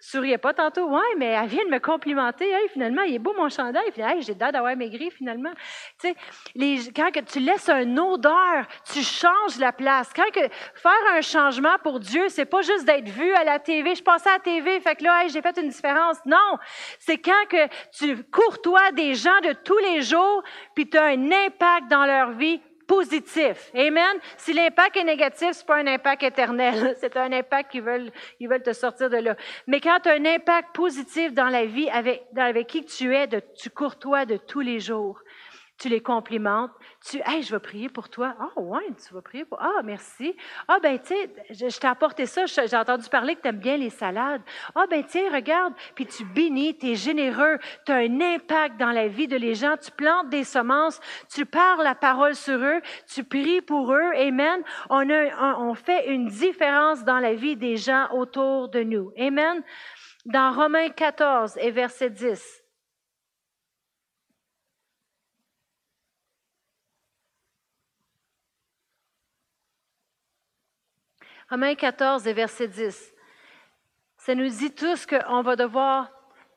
Speaker 1: souriais pas tantôt? Ouais, mais elle vient de me complimenter. Hey, finalement, il est beau mon chandail. Puis, hey, j'ai l'air d'avoir maigri finalement. Tu sais, les, quand que tu laisses une odeur, tu changes la place. Quand que faire un changement pour Dieu, c'est pas juste d'être vu à la TV. Je passais à la TV, fait que là, j'ai fait une différence. Non, c'est quand que tu courtois des gens de tous les jours, puis tu as un impact dans leur vie positif. Amen? Si l'impact est négatif, c'est pas un impact éternel. C'est un impact qui veulent, ils veulent te sortir de là. Mais quand tu as un impact positif dans la vie avec, avec qui tu es, de, tu courtois de tous les jours, tu les complimentes, tu, hey, je vais prier pour toi. Ah, oh, ouais, tu vas prier pour. Ah, merci. Ah, ben, tu sais, je, t'ai apporté ça. J'ai entendu parler que tu aimes bien les salades. Ah, ben, tiens, regarde. Puis tu bénis, tu es généreux. Tu as un impact dans la vie de les gens. Tu plantes des semences. Tu parles la parole sur eux. Tu pries pour eux. Amen. On, a, on fait une différence dans la vie des gens autour de nous. Amen. Dans Romains 14 et verset 10. Romains 14 et verset 10. Ça nous dit tous qu'on va devoir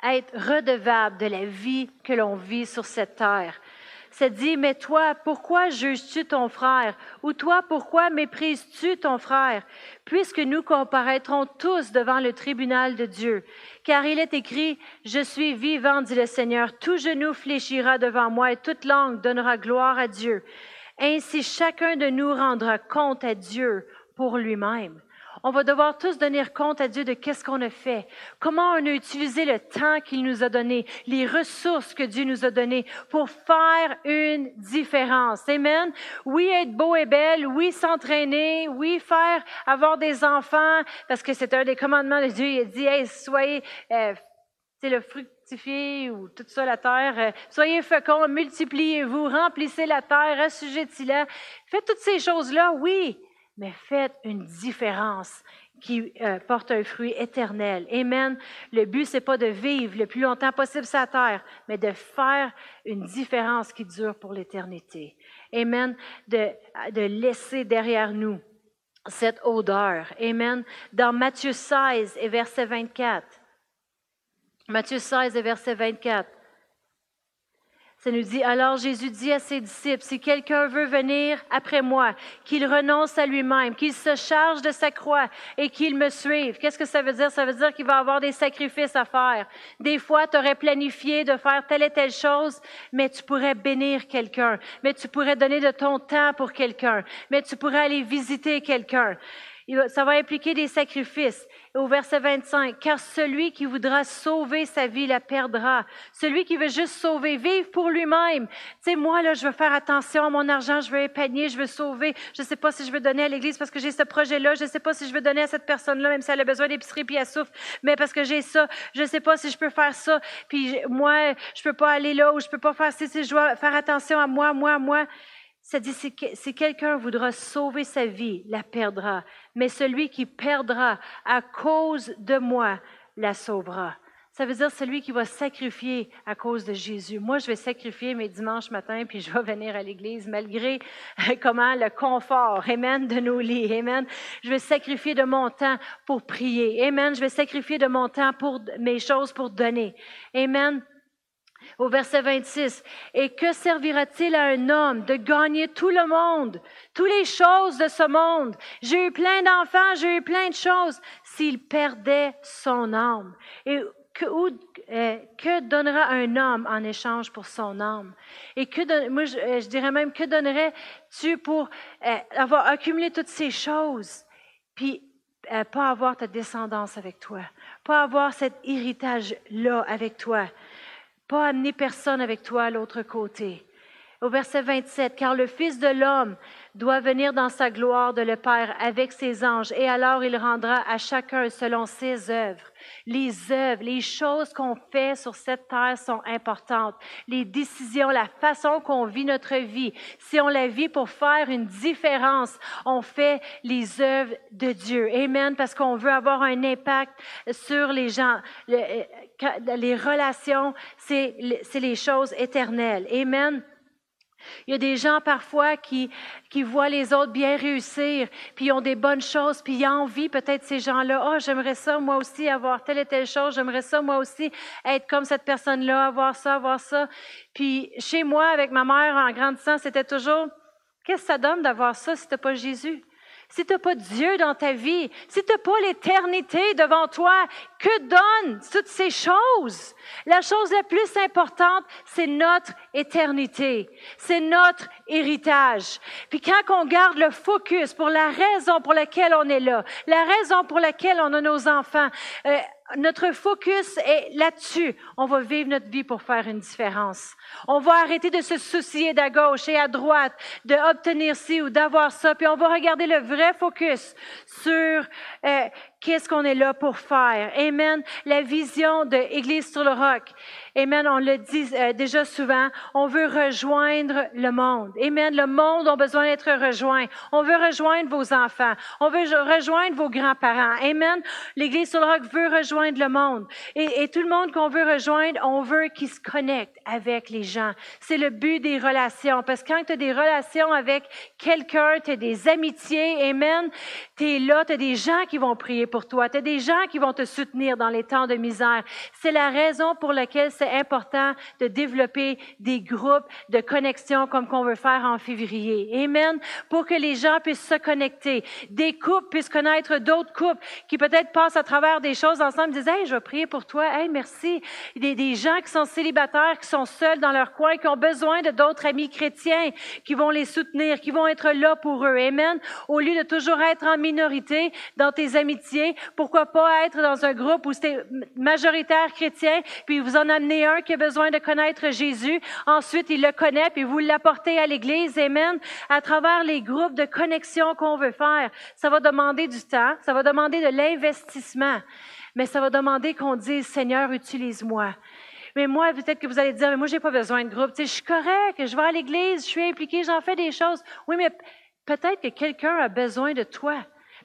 Speaker 1: être redevable de la vie que l'on vit sur cette terre. Ça dit, mais toi, pourquoi juges-tu ton frère? Ou toi, pourquoi méprises-tu ton frère? Puisque nous comparaîtrons tous devant le tribunal de Dieu. Car il est écrit, Je suis vivant, dit le Seigneur, tout genou fléchira devant moi et toute langue donnera gloire à Dieu. Ainsi chacun de nous rendra compte à Dieu pour lui-même. On va devoir tous donner compte à Dieu de qu'est-ce qu'on a fait, comment on a utilisé le temps qu'il nous a donné, les ressources que Dieu nous a données pour faire une différence. Amen? Oui, être beau et belle, oui, s'entraîner, oui, faire, avoir des enfants, parce que c'est un des commandements de Dieu. Il a dit, hey, soyez, euh, c'est le fructifier ou tout ça, la terre. Euh, soyez féconds, multipliez-vous, remplissez la terre, assujettez-la. Faites toutes ces choses-là, oui mais faites une différence qui euh, porte un fruit éternel. Amen. Le but, c'est pas de vivre le plus longtemps possible sur la terre, mais de faire une différence qui dure pour l'éternité. Amen. De, de laisser derrière nous cette odeur. Amen. Dans Matthieu 16 et verset 24. Matthieu 16 et verset 24. Ça nous dit, alors Jésus dit à ses disciples, si quelqu'un veut venir après moi, qu'il renonce à lui-même, qu'il se charge de sa croix et qu'il me suive. Qu'est-ce que ça veut dire? Ça veut dire qu'il va avoir des sacrifices à faire. Des fois, tu aurais planifié de faire telle et telle chose, mais tu pourrais bénir quelqu'un, mais tu pourrais donner de ton temps pour quelqu'un, mais tu pourrais aller visiter quelqu'un. Ça va impliquer des sacrifices au verset 25, car celui qui voudra sauver sa vie la perdra. Celui qui veut juste sauver, vivre pour lui-même. Tu sais, moi, là, je veux faire attention à mon argent, je veux épargner, je veux sauver. Je ne sais pas si je veux donner à l'Église parce que j'ai ce projet-là. Je ne sais pas si je veux donner à cette personne-là, même si elle a besoin d'épicerie puis elle souffre. Mais parce que j'ai ça, je ne sais pas si je peux faire ça. Puis moi, je peux pas aller là ou je peux pas faire ça. Si je dois faire attention à moi, moi, moi. Ça dit, si quelqu'un voudra sauver sa vie, la perdra. Mais celui qui perdra à cause de moi, la sauvera. Ça veut dire celui qui va sacrifier à cause de Jésus. Moi, je vais sacrifier mes dimanches matins, puis je vais venir à l'église malgré comment le confort, amen, de nos lits, amen. Je vais sacrifier de mon temps pour prier, amen. Je vais sacrifier de mon temps pour mes choses pour donner, amen au verset 26. Et que servira-t-il à un homme de gagner tout le monde, toutes les choses de ce monde? J'ai eu plein d'enfants, j'ai eu plein de choses, s'il perdait son âme. Et que, que, donnera un homme en échange pour son âme? Et que, moi, je, dirais même, que donnerais-tu pour euh, avoir accumulé toutes ces choses, puis pas avoir ta descendance avec toi, pas avoir cet héritage-là avec toi? Pas amener personne avec toi à l'autre côté. Au verset 27, car le Fils de l'homme doit venir dans sa gloire de le Père avec ses anges, et alors il rendra à chacun selon ses œuvres. Les œuvres, les choses qu'on fait sur cette terre sont importantes. Les décisions, la façon qu'on vit notre vie. Si on la vit pour faire une différence, on fait les œuvres de Dieu. Amen. Parce qu'on veut avoir un impact sur les gens. les relations, c'est les choses éternelles. Amen. Il y a des gens parfois qui, voient les autres bien réussir, puis ils ont des bonnes choses, puis ils ont envie peut-être ces gens-là, oh, j'aimerais ça moi aussi avoir telle et telle chose, j'aimerais ça moi aussi être comme cette personne-là, avoir ça, avoir ça. Puis chez moi, avec ma mère en grandissant, c'était toujours, qu'est-ce que ça donne d'avoir ça si tu pas Jésus? Si tu n'as pas Dieu dans ta vie, si tu n'as pas l'éternité devant toi, que donnent toutes ces choses? La chose la plus importante, c'est notre éternité. C'est notre héritage. Puis quand on garde le focus pour la raison pour laquelle on est là, la raison pour laquelle on a nos enfants, euh, notre focus est là-dessus. On va vivre notre vie pour faire une différence. On va arrêter de se soucier d'à gauche et à droite, d'obtenir ci ou d'avoir ça, puis on va regarder le vrai focus sur euh, qu'est-ce qu'on est là pour faire. Amen. La vision de Église sur le roc. Amen. On le dit euh, déjà souvent. On veut rejoindre le monde. Amen. Le monde a besoin d'être rejoint. On veut rejoindre vos enfants. On veut rejoindre vos grands-parents. Amen. L'Église sur le roc veut rejoindre le monde. Et, tout le monde qu'on veut rejoindre, on veut qu'il se connecte avec les gens. C'est le but des relations. Parce que quand tu as des relations avec quelqu'un, tu as des amitiés. Amen. Tu es là, tu as des gens qui vont prier pour toi. Tu as des gens qui vont te soutenir dans les temps de misère. C'est la raison pour laquelle c'est important de développer des groupes de connexion comme qu'on veut faire en février. Amen. Pour que les gens puissent se connecter. Des couples puissent connaître d'autres couples qui peut-être passent à travers des choses ensemble, disent, hey, je vais prier pour toi. Hey, merci. Des, des gens qui sont célibataires, qui sont seuls dans leur coin, qui ont besoin de d'autres amis chrétiens, qui vont les soutenir, qui vont être là pour eux. Amen. Au lieu de toujours être en minorité dans tes amitiés, pourquoi pas être dans un groupe où c'est majoritaire chrétien, puis vous en amenez un qui a besoin de connaître Jésus. Ensuite, il le connaît, puis vous l'apportez à l'Église. Amen. À travers les groupes de connexion qu'on veut faire, ça va demander du temps, ça va demander de l'investissement, mais ça va demander qu'on dise, Seigneur, utilise-moi. Mais moi, peut-être que vous allez dire, mais moi, j'ai pas besoin de groupe. Je suis correct, je vais à l'église, je suis impliqué, j'en fais des choses. Oui, mais peut-être que quelqu'un a besoin de toi.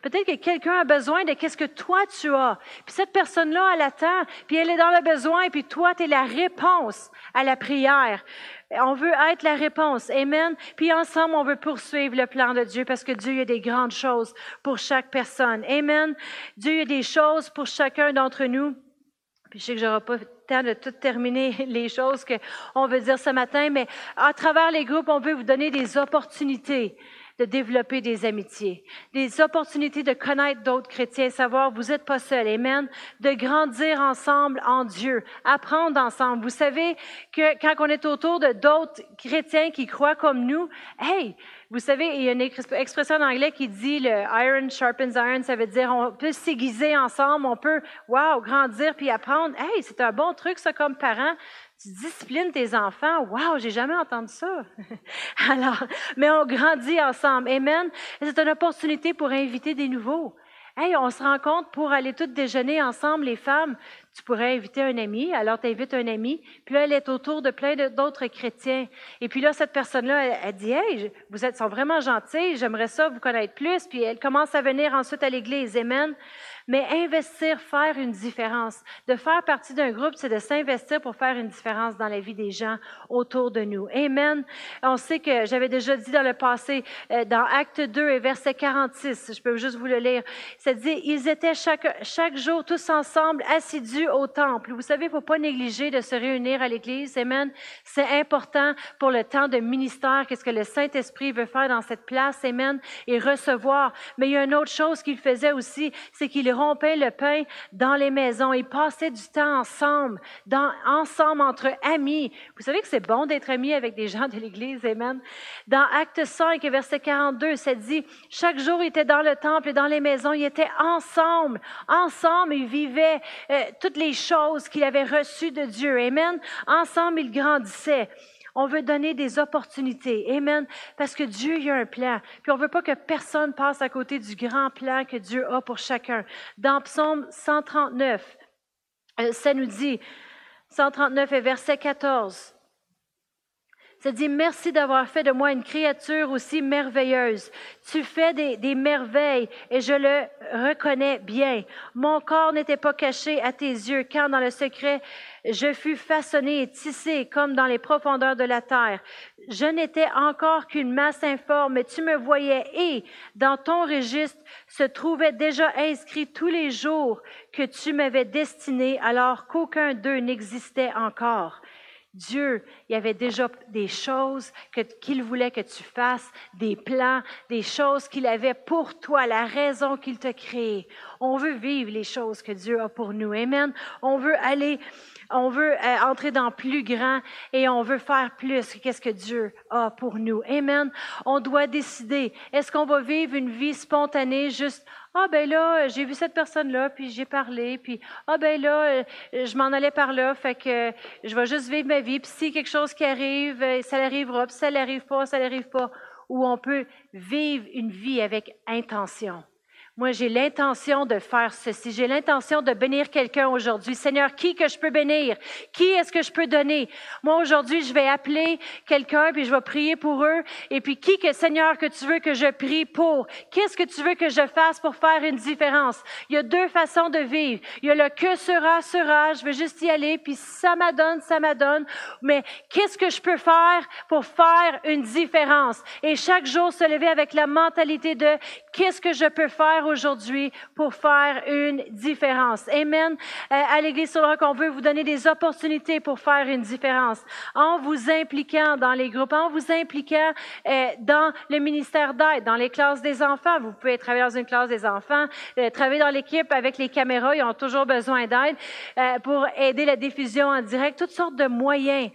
Speaker 1: Peut-être que quelqu'un a besoin de qu'est-ce que toi tu as. Puis cette personne-là, elle attend, puis elle est dans le besoin, puis toi, tu es la réponse à la prière. On veut être la réponse. Amen. Puis ensemble, on veut poursuivre le plan de Dieu parce que Dieu a des grandes choses pour chaque personne. Amen. Dieu a des choses pour chacun d'entre nous. Puis je sais que j'aurai pas temps de tout terminer les choses qu'on veut dire ce matin, mais à travers les groupes, on veut vous donner des opportunités de développer des amitiés, des opportunités de connaître d'autres chrétiens, savoir vous n'êtes pas seul, amen, de grandir ensemble en Dieu, apprendre ensemble. Vous savez que quand on est autour de d'autres chrétiens qui croient comme nous, hey, vous savez, il y a une expression en anglais qui dit le iron sharpens iron, ça veut dire on peut s'aiguiser ensemble, on peut, wow, grandir puis apprendre. Hey, c'est un bon truc ça comme parent tu disciplines tes enfants. Wow, j'ai jamais entendu ça. Alors, mais on grandit ensemble. Amen. C'est une opportunité pour inviter des nouveaux. Hey, on se rencontre pour aller toutes déjeuner ensemble, les femmes. Tu pourrais inviter un ami, alors tu invites un ami, puis là, elle est autour de plein d'autres chrétiens. Et puis là, cette personne-là, elle, dit Hey, vous êtes sont vraiment gentils, j'aimerais ça vous connaître plus. Puis elle commence à venir ensuite à l'église. Amen. Mais investir, faire une différence. De faire partie d'un groupe, c'est de s'investir pour faire une différence dans la vie des gens autour de nous. Amen. On sait que j'avais déjà dit dans le passé, euh, dans Acte 2 et verset 46, je peux juste vous le lire, ça dit, ils étaient chaque, chaque jour tous ensemble assidus au temple. Vous savez, il ne faut pas négliger de se réunir à l'Église. Amen. C'est important pour le temps de ministère, qu'est-ce que le Saint-Esprit veut faire dans cette place. Amen. Et recevoir. Mais il y a une autre chose qu'il faisait aussi, c'est qu'il rompaient le pain dans les maisons. Ils passaient du temps ensemble, ensemble entre amis. Vous savez que c'est bon d'être ami avec des gens de l'Église, Amen. Dans Acte 5, verset 42, ça dit, chaque jour, ils étaient dans le temple et dans les maisons, ils étaient ensemble. Ensemble, ils vivaient euh, toutes les choses qu'ils avaient reçues de Dieu. Amen. Ensemble, ils grandissaient. On veut donner des opportunités. Amen. Parce que Dieu, a un plan. Puis on veut pas que personne passe à côté du grand plan que Dieu a pour chacun. Dans Psaume 139, euh, ça nous dit, 139 et verset 14, ça dit, merci d'avoir fait de moi une créature aussi merveilleuse. Tu fais des, des, merveilles et je le reconnais bien. Mon corps n'était pas caché à tes yeux quand dans le secret je fus façonné et tissé comme dans les profondeurs de la terre. Je n'étais encore qu'une masse informe, mais tu me voyais et dans ton registre se trouvait déjà inscrit tous les jours que tu m'avais destiné alors qu'aucun d'eux n'existait encore. Dieu, il y avait déjà des choses qu'il voulait que tu fasses, des plans, des choses qu'il avait pour toi, la raison qu'il t'a créé. On veut vivre les choses que Dieu a pour nous. Amen. On veut aller, on veut euh, entrer dans plus grand et on veut faire plus qu'est-ce que Dieu a pour nous. Amen. On doit décider. Est-ce qu'on va vivre une vie spontanée juste ah ben là, j'ai vu cette personne-là, puis j'ai parlé, puis ah ben là, euh, je m'en allais par là, fait que je vais juste vivre ma vie, puis si quelque chose qui arrive, euh, ça l'arrivera, puis ça n'arrive pas, ça n'arrive pas. Ou on peut vivre une vie avec intention. Moi, j'ai l'intention de faire ceci. J'ai l'intention de bénir quelqu'un aujourd'hui. Seigneur, qui que je peux bénir? Qui est-ce que je peux donner? Moi, aujourd'hui, je vais appeler quelqu'un, puis je vais prier pour eux. Et puis, qui que, Seigneur, que tu veux que je prie pour? Qu'est-ce que tu veux que je fasse pour faire une différence? Il y a deux façons de vivre. Il y a le que sera, sera. Je veux juste y aller, puis ça m'adonne, ça m'adonne. Mais qu'est-ce que je peux faire pour faire une différence? Et chaque jour, se lever avec la mentalité de qu'est-ce que je peux faire aujourd'hui pour faire une différence. Amen. Euh, à l'Église sur le on veut vous donner des opportunités pour faire une différence en vous impliquant dans les groupes, en vous impliquant euh, dans le ministère d'aide, dans les classes des enfants. Vous pouvez travailler dans une classe des enfants, euh, travailler dans l'équipe avec les caméras. Ils ont toujours besoin d'aide pour aider la diffusion en direct, toutes sortes de moyens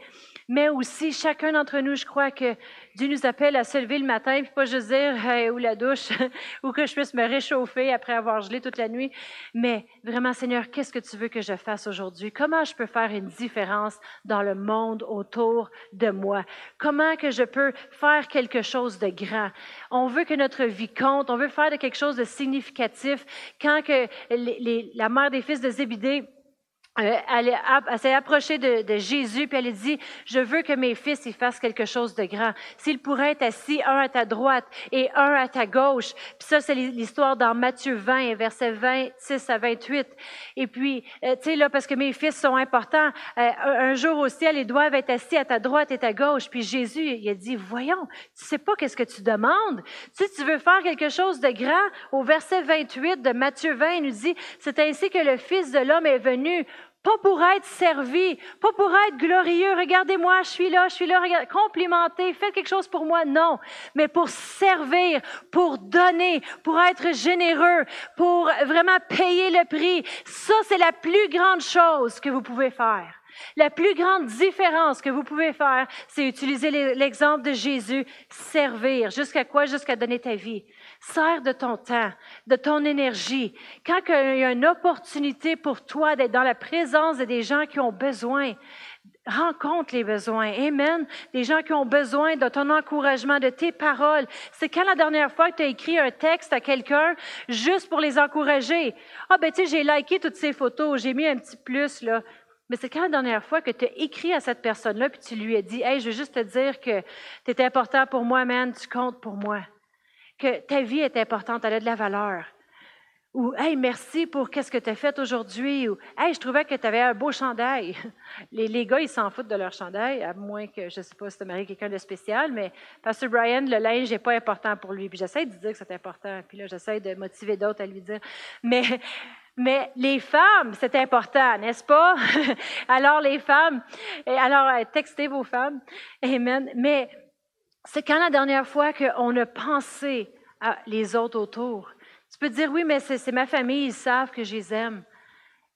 Speaker 1: mais aussi chacun d'entre nous, je crois que Dieu nous appelle à se lever le matin, puis pas juste dire ou la douche, ou que je puisse me réchauffer après avoir gelé toute la nuit, mais vraiment, Seigneur, qu'est-ce que tu veux que je fasse aujourd'hui? Comment je peux faire une différence dans le monde autour de moi? Comment que je peux faire quelque chose de grand? On veut que notre vie compte, on veut faire de quelque chose de significatif. Quand que la mère des fils de Zébidée elle, s'est approchée de, Jésus, puis elle a dit, je veux que mes fils y fassent quelque chose de grand. S'ils pourraient être assis, un à ta droite et un à ta gauche. Puis ça, c'est l'histoire dans Matthieu 20, versets 26 à 28. Et puis, euh, tu sais, là, parce que mes fils sont importants, euh, un jour au ciel, ils doivent être assis à ta droite et ta gauche. Puis Jésus, il a dit, voyons, tu sais pas qu'est-ce que tu demandes. Si tu veux faire quelque chose de grand, au verset 28 de Matthieu 20, il nous dit, c'est ainsi que le Fils de l'homme est venu pas pour être servi, pas pour être glorieux. Regardez-moi, je suis là, je suis là, regardez, complimenté, faites quelque chose pour moi. Non, mais pour servir, pour donner, pour être généreux, pour vraiment payer le prix. Ça, c'est la plus grande chose que vous pouvez faire. La plus grande différence que vous pouvez faire, c'est utiliser l'exemple de Jésus, servir. Jusqu'à quoi? Jusqu'à donner ta vie. Sers de ton temps, de ton énergie. Quand il y a une opportunité pour toi d'être dans la présence de des gens qui ont besoin, rencontre les besoins. Amen. Des gens qui ont besoin de ton encouragement, de tes paroles. C'est quand la dernière fois que tu as écrit un texte à quelqu'un juste pour les encourager? Ah, ben, tu sais, j'ai liké toutes ces photos, j'ai mis un petit plus, là. Mais c'est quand la dernière fois que tu as écrit à cette personne-là, puis tu lui as dit, Hey, je veux juste te dire que tu important pour moi, man, tu comptes pour moi que ta vie est importante, elle a de la valeur. Ou Hey, merci pour qu'est-ce que tu as fait aujourd'hui. Ou Hey, je trouvais que tu avais un beau chandail. Les, les gars, ils s'en foutent de leur chandail, à moins que, je ne sais pas si tu marié quelqu'un de spécial, mais Pasteur Brian, le linge n'est pas important pour lui. Puis j'essaie de dire que c'est important. Puis là, j'essaie de motiver d'autres à lui dire. Mais, mais les femmes, c'est important, n'est-ce pas? alors, les femmes, alors, textez vos femmes. Amen. Mais c'est quand la dernière fois qu'on a pensé à les autres autour? Tu peux dire, oui, mais c'est ma famille, ils savent que je les aime.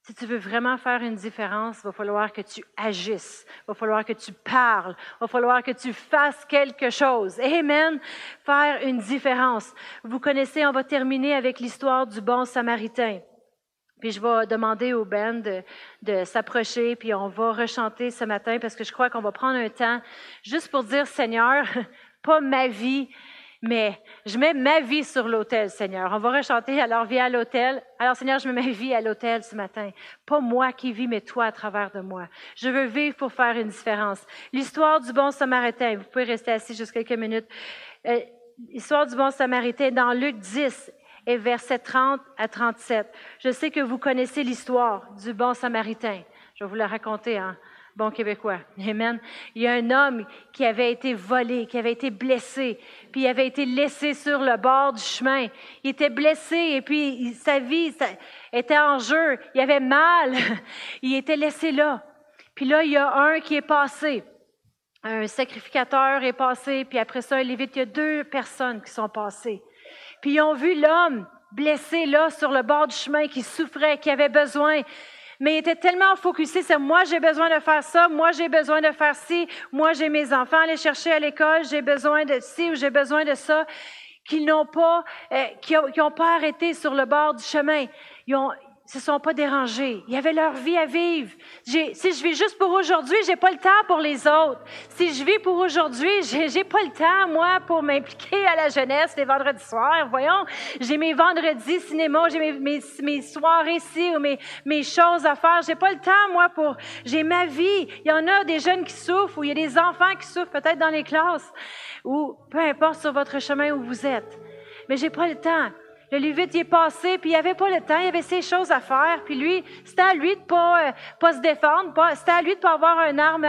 Speaker 1: Si tu veux vraiment faire une différence, il va falloir que tu agisses, il va falloir que tu parles, il va falloir que tu fasses quelque chose. Amen. Faire une différence. Vous connaissez, on va terminer avec l'histoire du bon samaritain. Puis je vais demander au band de, de s'approcher, puis on va rechanter ce matin parce que je crois qu'on va prendre un temps juste pour dire, Seigneur, pas ma vie, mais je mets ma vie sur l'autel, Seigneur. On va rechanter, alors viens à l'autel. Alors, Seigneur, je mets ma vie à l'autel ce matin. Pas moi qui vis, mais toi à travers de moi. Je veux vivre pour faire une différence. L'histoire du bon samaritain, vous pouvez rester assis juste quelques minutes. Euh, l'histoire du bon samaritain dans Luc 10 et versets 30 à 37. Je sais que vous connaissez l'histoire du bon samaritain. Je vais vous la raconter hein bon québécois. Amen. Il y a un homme qui avait été volé, qui avait été blessé, puis il avait été laissé sur le bord du chemin. Il était blessé et puis sa vie était en jeu. Il avait mal. Il était laissé là. Puis là, il y a un qui est passé. Un sacrificateur est passé, puis après ça, un lévite, il y a deux personnes qui sont passées. Puis ils ont vu l'homme blessé là sur le bord du chemin qui souffrait, qui avait besoin mais il était tellement focusé sur moi, j'ai besoin de faire ça, moi, j'ai besoin de faire ci, moi, j'ai mes enfants à aller chercher à l'école, j'ai besoin de ci ou j'ai besoin de ça, qu'ils n'ont pas, euh, qui ont, pas arrêté sur le bord du chemin. Se sont pas dérangés. Ils avaient leur vie à vivre. Si je vis juste pour aujourd'hui, j'ai pas le temps pour les autres. Si je vis pour aujourd'hui, j'ai, pas le temps, moi, pour m'impliquer à la jeunesse les vendredis soirs. Voyons, j'ai mes vendredis cinéma, j'ai mes, mes, soirées ici ou mes, mes choses à faire. J'ai pas le temps, moi, pour, j'ai ma vie. Il y en a des jeunes qui souffrent ou il y a des enfants qui souffrent peut-être dans les classes ou peu importe sur votre chemin où vous êtes. Mais j'ai pas le temps. Le Lévite, il est passé, puis il avait pas le temps, il avait ses choses à faire, puis lui, c'était à lui de pas, euh, pas se défendre, c'était à lui de pas avoir un arme,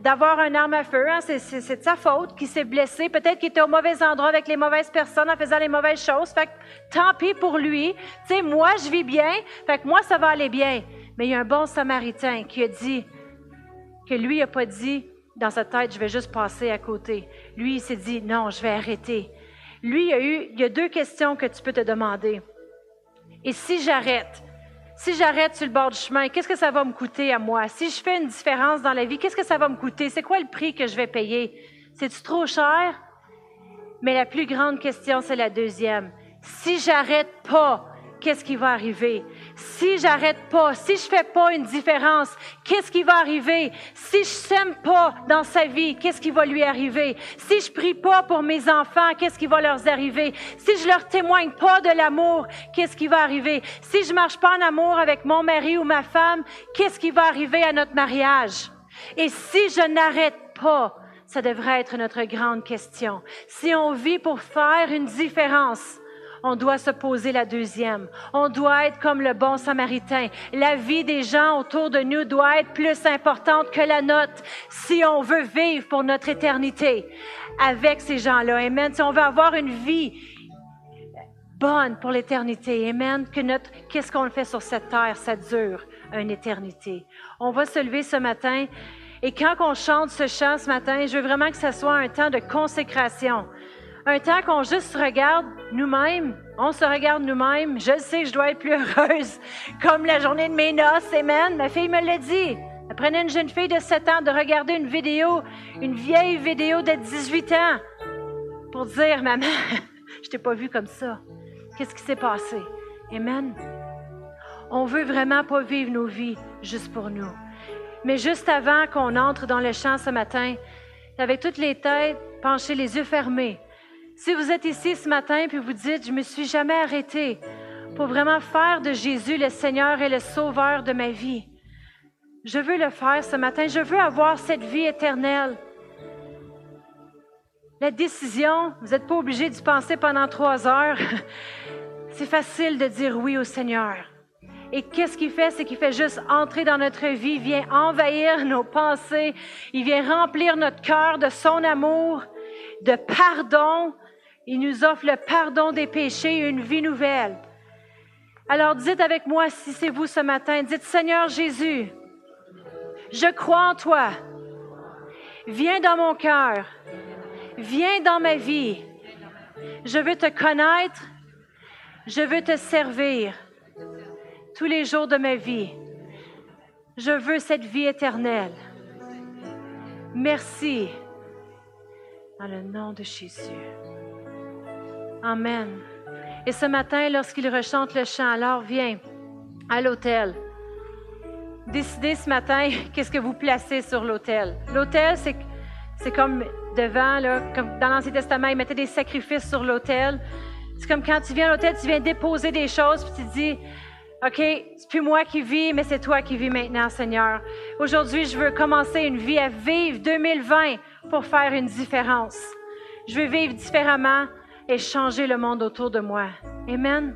Speaker 1: d'avoir un arme à feu. Hein. C'est, de sa faute qu'il s'est blessé. Peut-être qu'il était au mauvais endroit avec les mauvaises personnes en faisant les mauvaises choses. Fait que tant pis pour lui. Tu sais, moi, je vis bien, fait que moi, ça va aller bien. Mais il y a un bon Samaritain qui a dit, que lui a pas dit dans sa tête, je vais juste passer à côté. Lui, il s'est dit, non, je vais arrêter. Lui, il y a eu, il y a deux questions que tu peux te demander. Et si j'arrête, si j'arrête sur le bord du chemin, qu'est-ce que ça va me coûter à moi? Si je fais une différence dans la vie, qu'est-ce que ça va me coûter? C'est quoi le prix que je vais payer? C'est-tu trop cher? Mais la plus grande question, c'est la deuxième. Si j'arrête pas, qu'est-ce qui va arriver? Si j'arrête pas, si je fais pas une différence, qu'est-ce qui va arriver? Si je sème pas dans sa vie, qu'est-ce qui va lui arriver? Si je prie pas pour mes enfants, qu'est-ce qui va leur arriver? Si je leur témoigne pas de l'amour, qu'est-ce qui va arriver? Si je marche pas en amour avec mon mari ou ma femme, qu'est-ce qui va arriver à notre mariage? Et si je n'arrête pas, ça devrait être notre grande question. Si on vit pour faire une différence, on doit se poser la deuxième. On doit être comme le bon samaritain. La vie des gens autour de nous doit être plus importante que la nôtre si on veut vivre pour notre éternité avec ces gens-là. Amen. Si on veut avoir une vie bonne pour l'éternité. Amen. Que notre, qu'est-ce qu'on fait sur cette terre, ça dure une éternité. On va se lever ce matin. Et quand on chante ce chant ce matin, je veux vraiment que ce soit un temps de consécration. Un temps qu'on juste regarde nous-mêmes, on se regarde nous-mêmes. Je sais, je dois être plus heureuse, comme la journée de mes noces, amen. Ma fille me l'a dit. Elle prenait une jeune fille de 7 ans de regarder une vidéo, une vieille vidéo de 18 ans, pour dire, maman, je t'ai pas vue comme ça. Qu'est-ce qui s'est passé? Amen. On veut vraiment pas vivre nos vies juste pour nous. Mais juste avant qu'on entre dans le champ ce matin, avec toutes les têtes penchées, les yeux fermés, si vous êtes ici ce matin puis vous dites, je me suis jamais arrêté pour vraiment faire de Jésus le Seigneur et le Sauveur de ma vie, je veux le faire ce matin. Je veux avoir cette vie éternelle. La décision, vous n'êtes pas obligé d'y penser pendant trois heures. C'est facile de dire oui au Seigneur. Et qu'est-ce qu'il fait? C'est qu'il fait juste entrer dans notre vie, vient envahir nos pensées, il vient remplir notre cœur de son amour, de pardon, il nous offre le pardon des péchés et une vie nouvelle. Alors dites avec moi, si c'est vous ce matin, dites Seigneur Jésus, je crois en toi. Viens dans mon cœur. Viens dans ma vie. Je veux te connaître. Je veux te servir tous les jours de ma vie. Je veux cette vie éternelle. Merci. Dans le nom de Jésus. Amen. Et ce matin, lorsqu'il rechante le chant, alors viens à l'autel. Décidez ce matin qu'est-ce que vous placez sur l'autel? L'autel, c'est, c'est comme devant, là, comme dans l'Ancien Testament, ils mettaient des sacrifices sur l'autel. C'est comme quand tu viens à l'autel, tu viens déposer des choses, puis tu dis, OK, c'est plus moi qui vis, mais c'est toi qui vis maintenant, Seigneur. Aujourd'hui, je veux commencer une vie à vivre 2020 pour faire une différence. Je veux vivre différemment et changer le monde autour de moi. Amen.